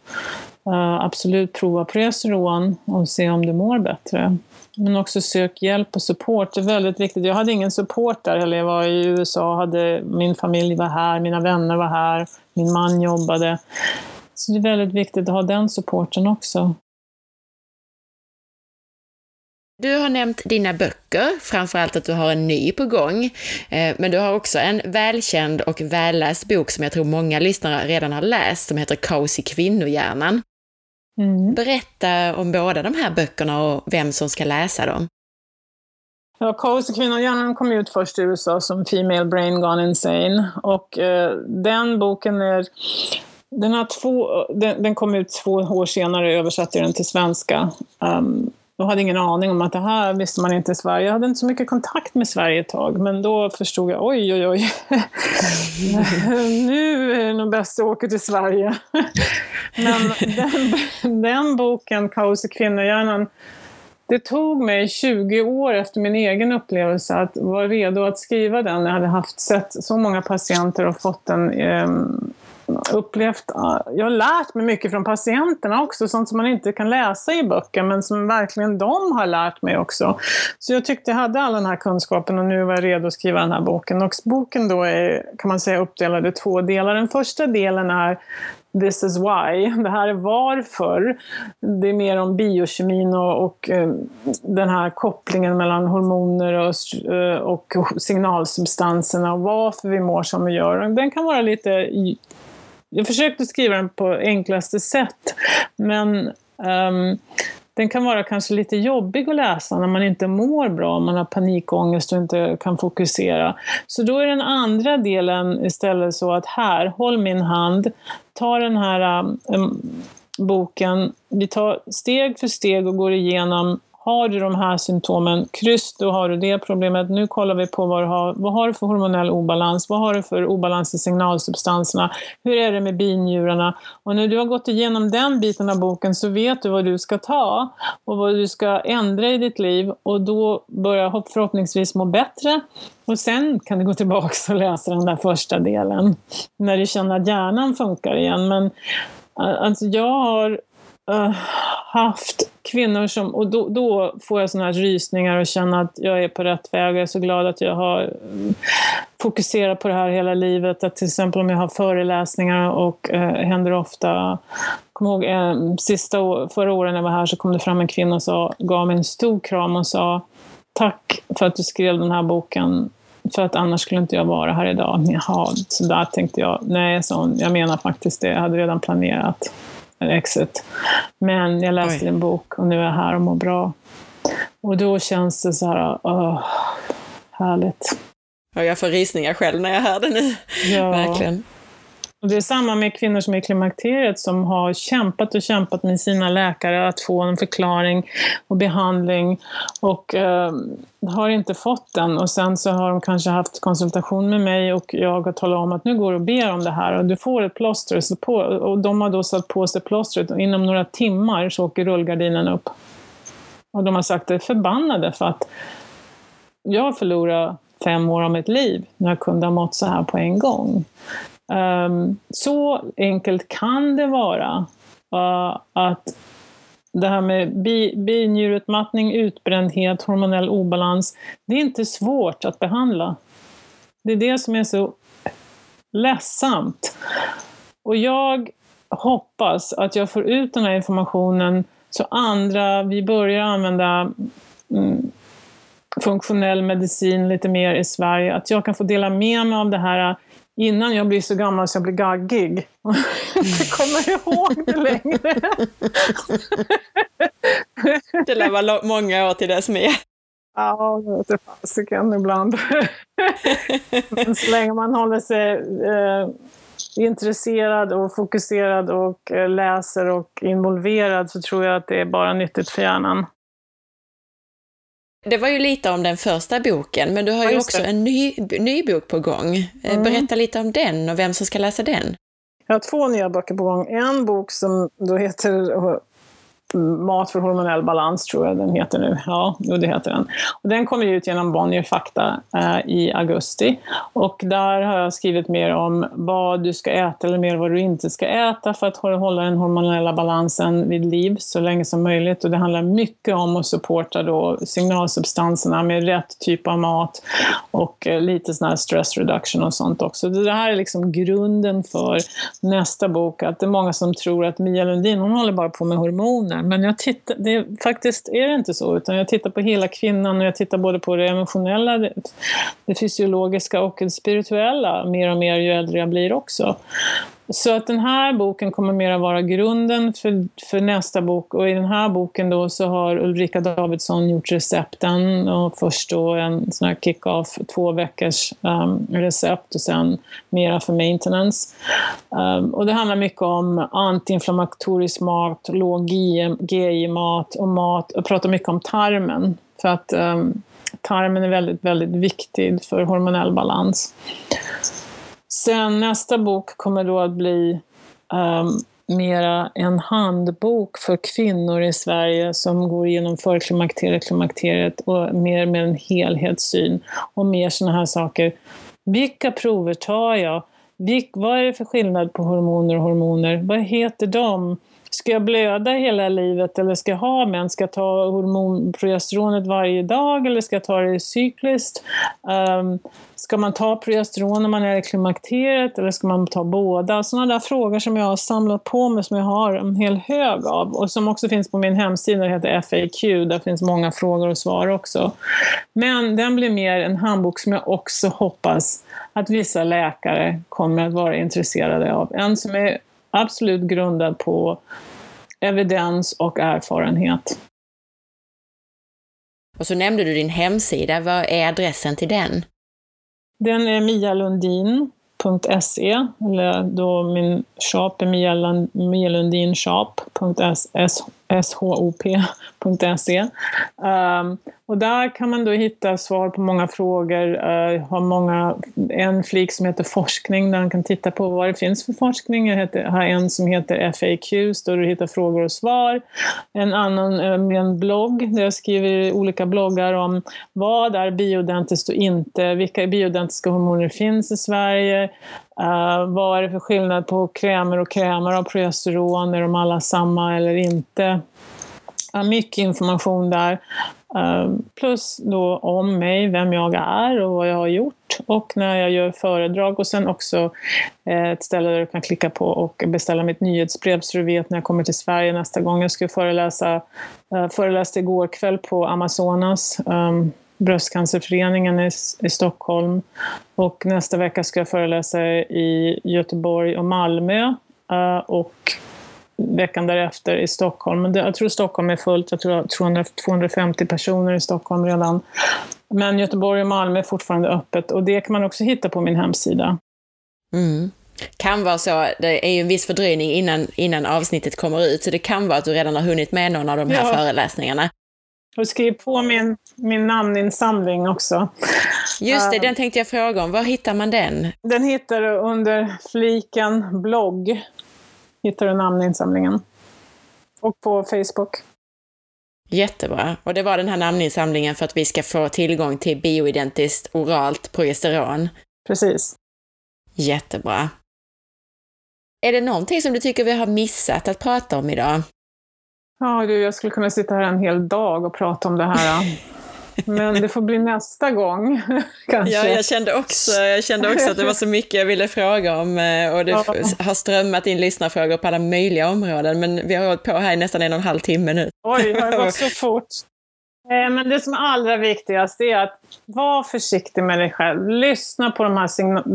Uh, absolut prova progesteron och se om du mår bättre. Men också sök hjälp och support, det är väldigt viktigt. Jag hade ingen support där heller. Jag var i USA, hade, min familj var här, mina vänner var här, min man jobbade. Så det är väldigt viktigt att ha den supporten också. Du har nämnt dina böcker, framförallt att du har en ny på gång. Eh, men du har också en välkänd och välläst bok som jag tror många lyssnare redan har läst, som heter Kaos i kvinnohjärnan. Mm. Berätta om båda de här böckerna och vem som ska läsa dem. Ja, Kaos i kvinnohjärnan kom ut först i USA som Female Brain Gone Insane. Och eh, den boken är... Den, har två, den, den, kom ut två år senare, översatte den till svenska. Um, jag hade ingen aning om att det här visste man inte i Sverige. Jag hade inte så mycket kontakt med Sverige ett tag, men då förstod jag, oj, oj, oj. nu är det nog bäst att åka till Sverige. men den, den boken, Kaos i kvinnohjärnan, det tog mig 20 år efter min egen upplevelse att vara redo att skriva den. Jag hade haft sett så många patienter och fått en, ehm, upplevt, jag har lärt mig mycket från patienterna också, sånt som man inte kan läsa i böcker, men som verkligen de har lärt mig också. Så jag tyckte jag hade all den här kunskapen och nu var jag redo att skriva den här boken. Och boken då är, kan man säga, uppdelad i två delar. Den första delen är This is why. Det här är varför. Det är mer om biokemin och, och eh, den här kopplingen mellan hormoner och, eh, och signalsubstanserna och varför vi mår som vi gör. Den kan vara lite... Jag försökte skriva den på enklaste sätt, men um, den kan vara kanske lite jobbig att läsa när man inte mår bra, man har panikångest och inte kan fokusera. Så då är den andra delen istället så att här, håll min hand, ta den här um, boken, vi tar steg för steg och går igenom har du de här symptomen, kryss, då har du det problemet. Nu kollar vi på vad du har. Vad har du för hormonell obalans? Vad har du för obalans i signalsubstanserna? Hur är det med binjurarna? Och när du har gått igenom den biten av boken så vet du vad du ska ta och vad du ska ändra i ditt liv och då börjar förhoppningsvis må bättre. Och sen kan du gå tillbaka och läsa den där första delen när du känner att hjärnan funkar igen. Men eh, alltså jag har uh, haft kvinnor som, och då, då får jag sådana här rysningar och känner att jag är på rätt väg. Jag är så glad att jag har mm, fokuserat på det här hela livet. Att till exempel om jag har föreläsningar och eh, händer ofta Kom ihåg, eh, sista förra året när jag var här så kom det fram en kvinna och sa, gav mig en stor kram och sa Tack för att du skrev den här boken, för att annars skulle inte jag vara här idag. Jaha, så där tänkte jag. Nej, så jag menar faktiskt det. Jag hade redan planerat exit. Men jag läste Oj. din bok och nu är jag här och mår bra. Och då känns det så här, oh, härligt. Ja, jag får risningar själv när jag hör det nu. Ja. Verkligen. Och det är samma med kvinnor som är i klimakteriet som har kämpat och kämpat med sina läkare att få en förklaring och behandling och eh, har inte fått den. Och sen så har de kanske haft konsultation med mig och jag har talat om att nu går du och ber om det här och du får ett plåster. Så på, och de har då satt på sig plåstret och inom några timmar så åker rullgardinen upp. Och de har sagt att de är förbannade för att jag förlorar fem år av mitt liv när jag kunde ha mått så här på en gång. Um, så enkelt kan det vara uh, att det här med bi, binjurutmattning, utbrändhet, hormonell obalans, det är inte svårt att behandla. Det är det som är så ledsamt. Och jag hoppas att jag får ut den här informationen så andra, vi börjar använda mm, funktionell medicin lite mer i Sverige, att jag kan få dela med mig av det här innan jag blir så gammal så jag blir gaggig. Jag kommer ihåg det längre. det lär vara många år till dess med. Ja, det vete fasiken ibland. Men så länge man håller sig eh, intresserad och fokuserad och eh, läser och involverad så tror jag att det är bara nyttigt för hjärnan. Det var ju lite om den första boken, men du har ju ja, också en ny, ny bok på gång. Eh, mm. Berätta lite om den och vem som ska läsa den. Jag har två nya böcker på gång. En bok som då heter Mat för hormonell balans tror jag den heter nu. Ja, det heter den. Och den kommer ut genom Bonnier Fakta eh, i augusti. Och där har jag skrivit mer om vad du ska äta eller mer vad du inte ska äta för att hålla den hormonella balansen vid liv så länge som möjligt. Och det handlar mycket om att supporta då signalsubstanserna med rätt typ av mat och eh, lite sån här stress reduction och sånt också. Det här är liksom grunden för nästa bok. Att det är många som tror att Mia Lundin, hon håller bara på med hormoner men jag tittar, det, faktiskt är det inte så, utan jag tittar på hela kvinnan och jag tittar både på det emotionella, det, det fysiologiska och det spirituella mer och mer ju äldre jag blir också. Så att den här boken kommer mer att vara grunden för, för nästa bok och i den här boken då så har Ulrika Davidsson gjort recepten och först då en sån här kick-off, två veckors um, recept och sen mera för maintenance. Um, och det handlar mycket om antiinflammatorisk mat, låg GI-mat och mat, och pratar mycket om tarmen för att um, tarmen är väldigt, väldigt viktig för hormonell balans. Sen nästa bok kommer då att bli um, mera en handbok för kvinnor i Sverige som går igenom förklimakteriet, klimakteriet och mer med en helhetssyn och mer sådana här saker. Vilka prover tar jag? vad är det för skillnad på hormoner och hormoner? Vad heter de? Ska jag blöda hela livet eller ska jag ha mens? Ska jag ta hormonprogesteronet varje dag eller ska jag ta det cykliskt? Um, ska man ta progesteron när man är i klimakteriet eller ska man ta båda? Sådana där frågor som jag har samlat på mig, som jag har en hel hög av och som också finns på min hemsida, det heter FAQ, där finns många frågor och svar också. Men den blir mer en handbok som jag också hoppas att vissa läkare kommer att vara intresserade av. En som är absolut grundad på evidens och erfarenhet. Och så nämnde du din hemsida. Vad är adressen till den? Den är mialundin.se, eller då min shop är SHOP.se, Um, och där kan man då hitta svar på många frågor. Uh, har många, en flik som heter forskning där man kan titta på vad det finns för forskning. Jag heter, har en som heter FAQs där du hittar frågor och svar. En annan uh, en blogg där jag skriver olika bloggar om vad är biodentiskt och inte, vilka biodentiska hormoner finns i Sverige, uh, vad är det för skillnad på krämer och krämer av progesteron, är de alla samma eller inte? mycket information där. Uh, plus då om mig, vem jag är och vad jag har gjort och när jag gör föredrag och sen också eh, ett ställe där du kan klicka på och beställa mitt nyhetsbrev så du vet när jag kommer till Sverige nästa gång. Jag skulle föreläsa, eh, föreläste igår kväll på Amazonas um, Bröstcancerföreningen i, i Stockholm och nästa vecka ska jag föreläsa i Göteborg och Malmö uh, och veckan därefter i Stockholm. Men jag tror Stockholm är fullt, jag tror 200, 250 personer i Stockholm redan. Men Göteborg och Malmö är fortfarande öppet och det kan man också hitta på min hemsida. Mm. Kan vara så, det är ju en viss fördröjning innan, innan avsnittet kommer ut, så det kan vara att du redan har hunnit med någon av de här ja. föreläsningarna. Och skriv på min, min namninsamling också. Just det, uh, den tänkte jag fråga om. Var hittar man den? Den hittar du under fliken blogg hittar du namninsamlingen. Och på Facebook. Jättebra. Och det var den här namninsamlingen för att vi ska få tillgång till bioidentiskt oralt progesteron. Precis. Jättebra. Är det någonting som du tycker vi har missat att prata om idag? Ja du, jag skulle kunna sitta här en hel dag och prata om det här. Men det får bli nästa gång, kanske. Ja, jag kände, också, jag kände också att det var så mycket jag ville fråga om eh, och det ja. har strömmat in lyssnarfrågor på alla möjliga områden, men vi har hållit på här i nästan en och en halv timme nu. Oj, det har gått så fort. Eh, men det som är allra viktigast är att vara försiktig med dig själv. Lyssna på de här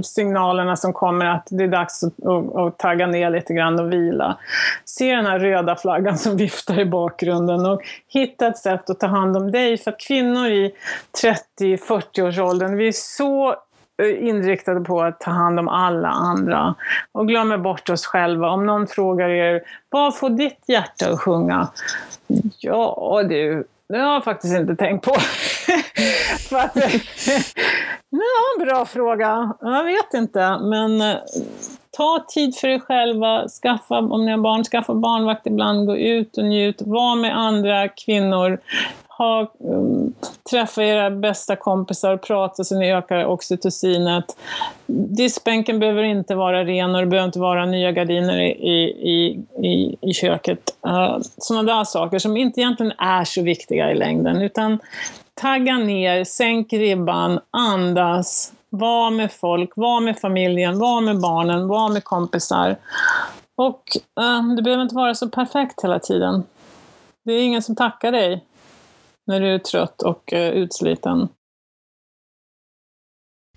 signalerna som kommer att det är dags att, tagga ner lite grann och vila. Se den här röda flaggan som viftar i bakgrunden och hitta ett sätt att ta hand om dig. För att kvinnor i 30-40-årsåldern, vi är så eh, inriktade på att ta hand om alla andra och glömmer bort oss själva. Om någon frågar er, vad får ditt hjärta att sjunga? Ja du, det har jag faktiskt inte tänkt på. För att, ja, bra fråga. Jag vet inte, men eh, ta tid för er själva. Skaffa, om ni har barn, skaffa barnvakt ibland. Gå ut och njut. Var med andra kvinnor ha, um, träffa era bästa kompisar och prata så ni ökar oxytocinet. Diskbänken behöver inte vara ren och det behöver inte vara nya gardiner i, i, i, i köket. Uh, Sådana där saker som inte egentligen är så viktiga i längden, utan tagga ner, sänk ribban, andas, var med folk, var med familjen, var med barnen, var med kompisar. Och uh, det behöver inte vara så perfekt hela tiden. Det är ingen som tackar dig när du är trött och eh, utsliten.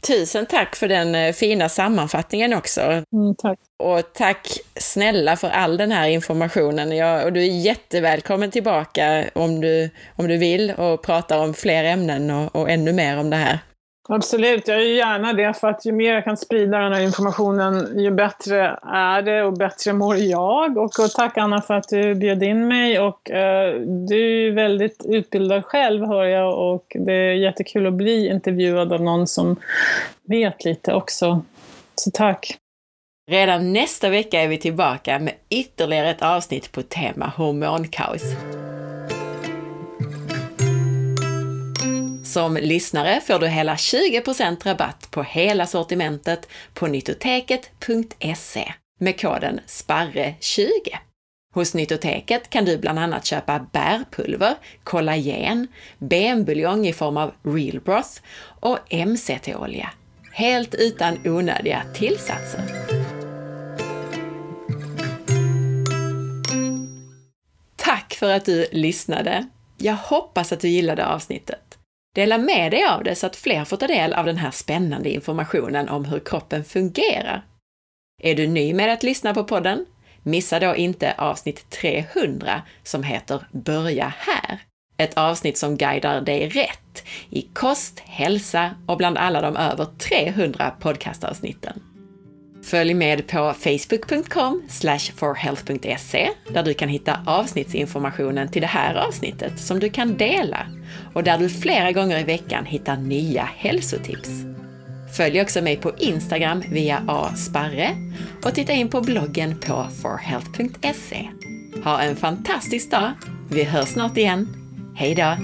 Tusen tack för den eh, fina sammanfattningen också. Mm, tack. Och tack snälla för all den här informationen. Jag, och du är jättevälkommen tillbaka om du, om du vill och pratar om fler ämnen och, och ännu mer om det här. Absolut, jag gör gärna det för att ju mer jag kan sprida den här informationen ju bättre är det och bättre mår jag. Och, och tack Anna för att du bjöd in mig och eh, du är väldigt utbildad själv hör jag och det är jättekul att bli intervjuad av någon som vet lite också. Så tack! Redan nästa vecka är vi tillbaka med ytterligare ett avsnitt på tema hormonkaos. Som lyssnare får du hela 20% rabatt på hela sortimentet på nyttoteket.se med koden SPARRE20. Hos Nyttoteket kan du bland annat köpa bärpulver, kollagen, benbuljong i form av real broth och MCT-olja. Helt utan onödiga tillsatser. Tack för att du lyssnade! Jag hoppas att du gillade avsnittet. Dela med dig av det så att fler får ta del av den här spännande informationen om hur kroppen fungerar. Är du ny med att lyssna på podden? Missa då inte avsnitt 300 som heter Börja här! Ett avsnitt som guidar dig rätt i kost, hälsa och bland alla de över 300 podcastavsnitten. Följ med på facebook.com forhealth.se där du kan hitta avsnittsinformationen till det här avsnittet som du kan dela och där du flera gånger i veckan hittar nya hälsotips. Följ också mig på Instagram via asparre och titta in på bloggen på forhealth.se. Ha en fantastisk dag! Vi hörs snart igen. Hej då!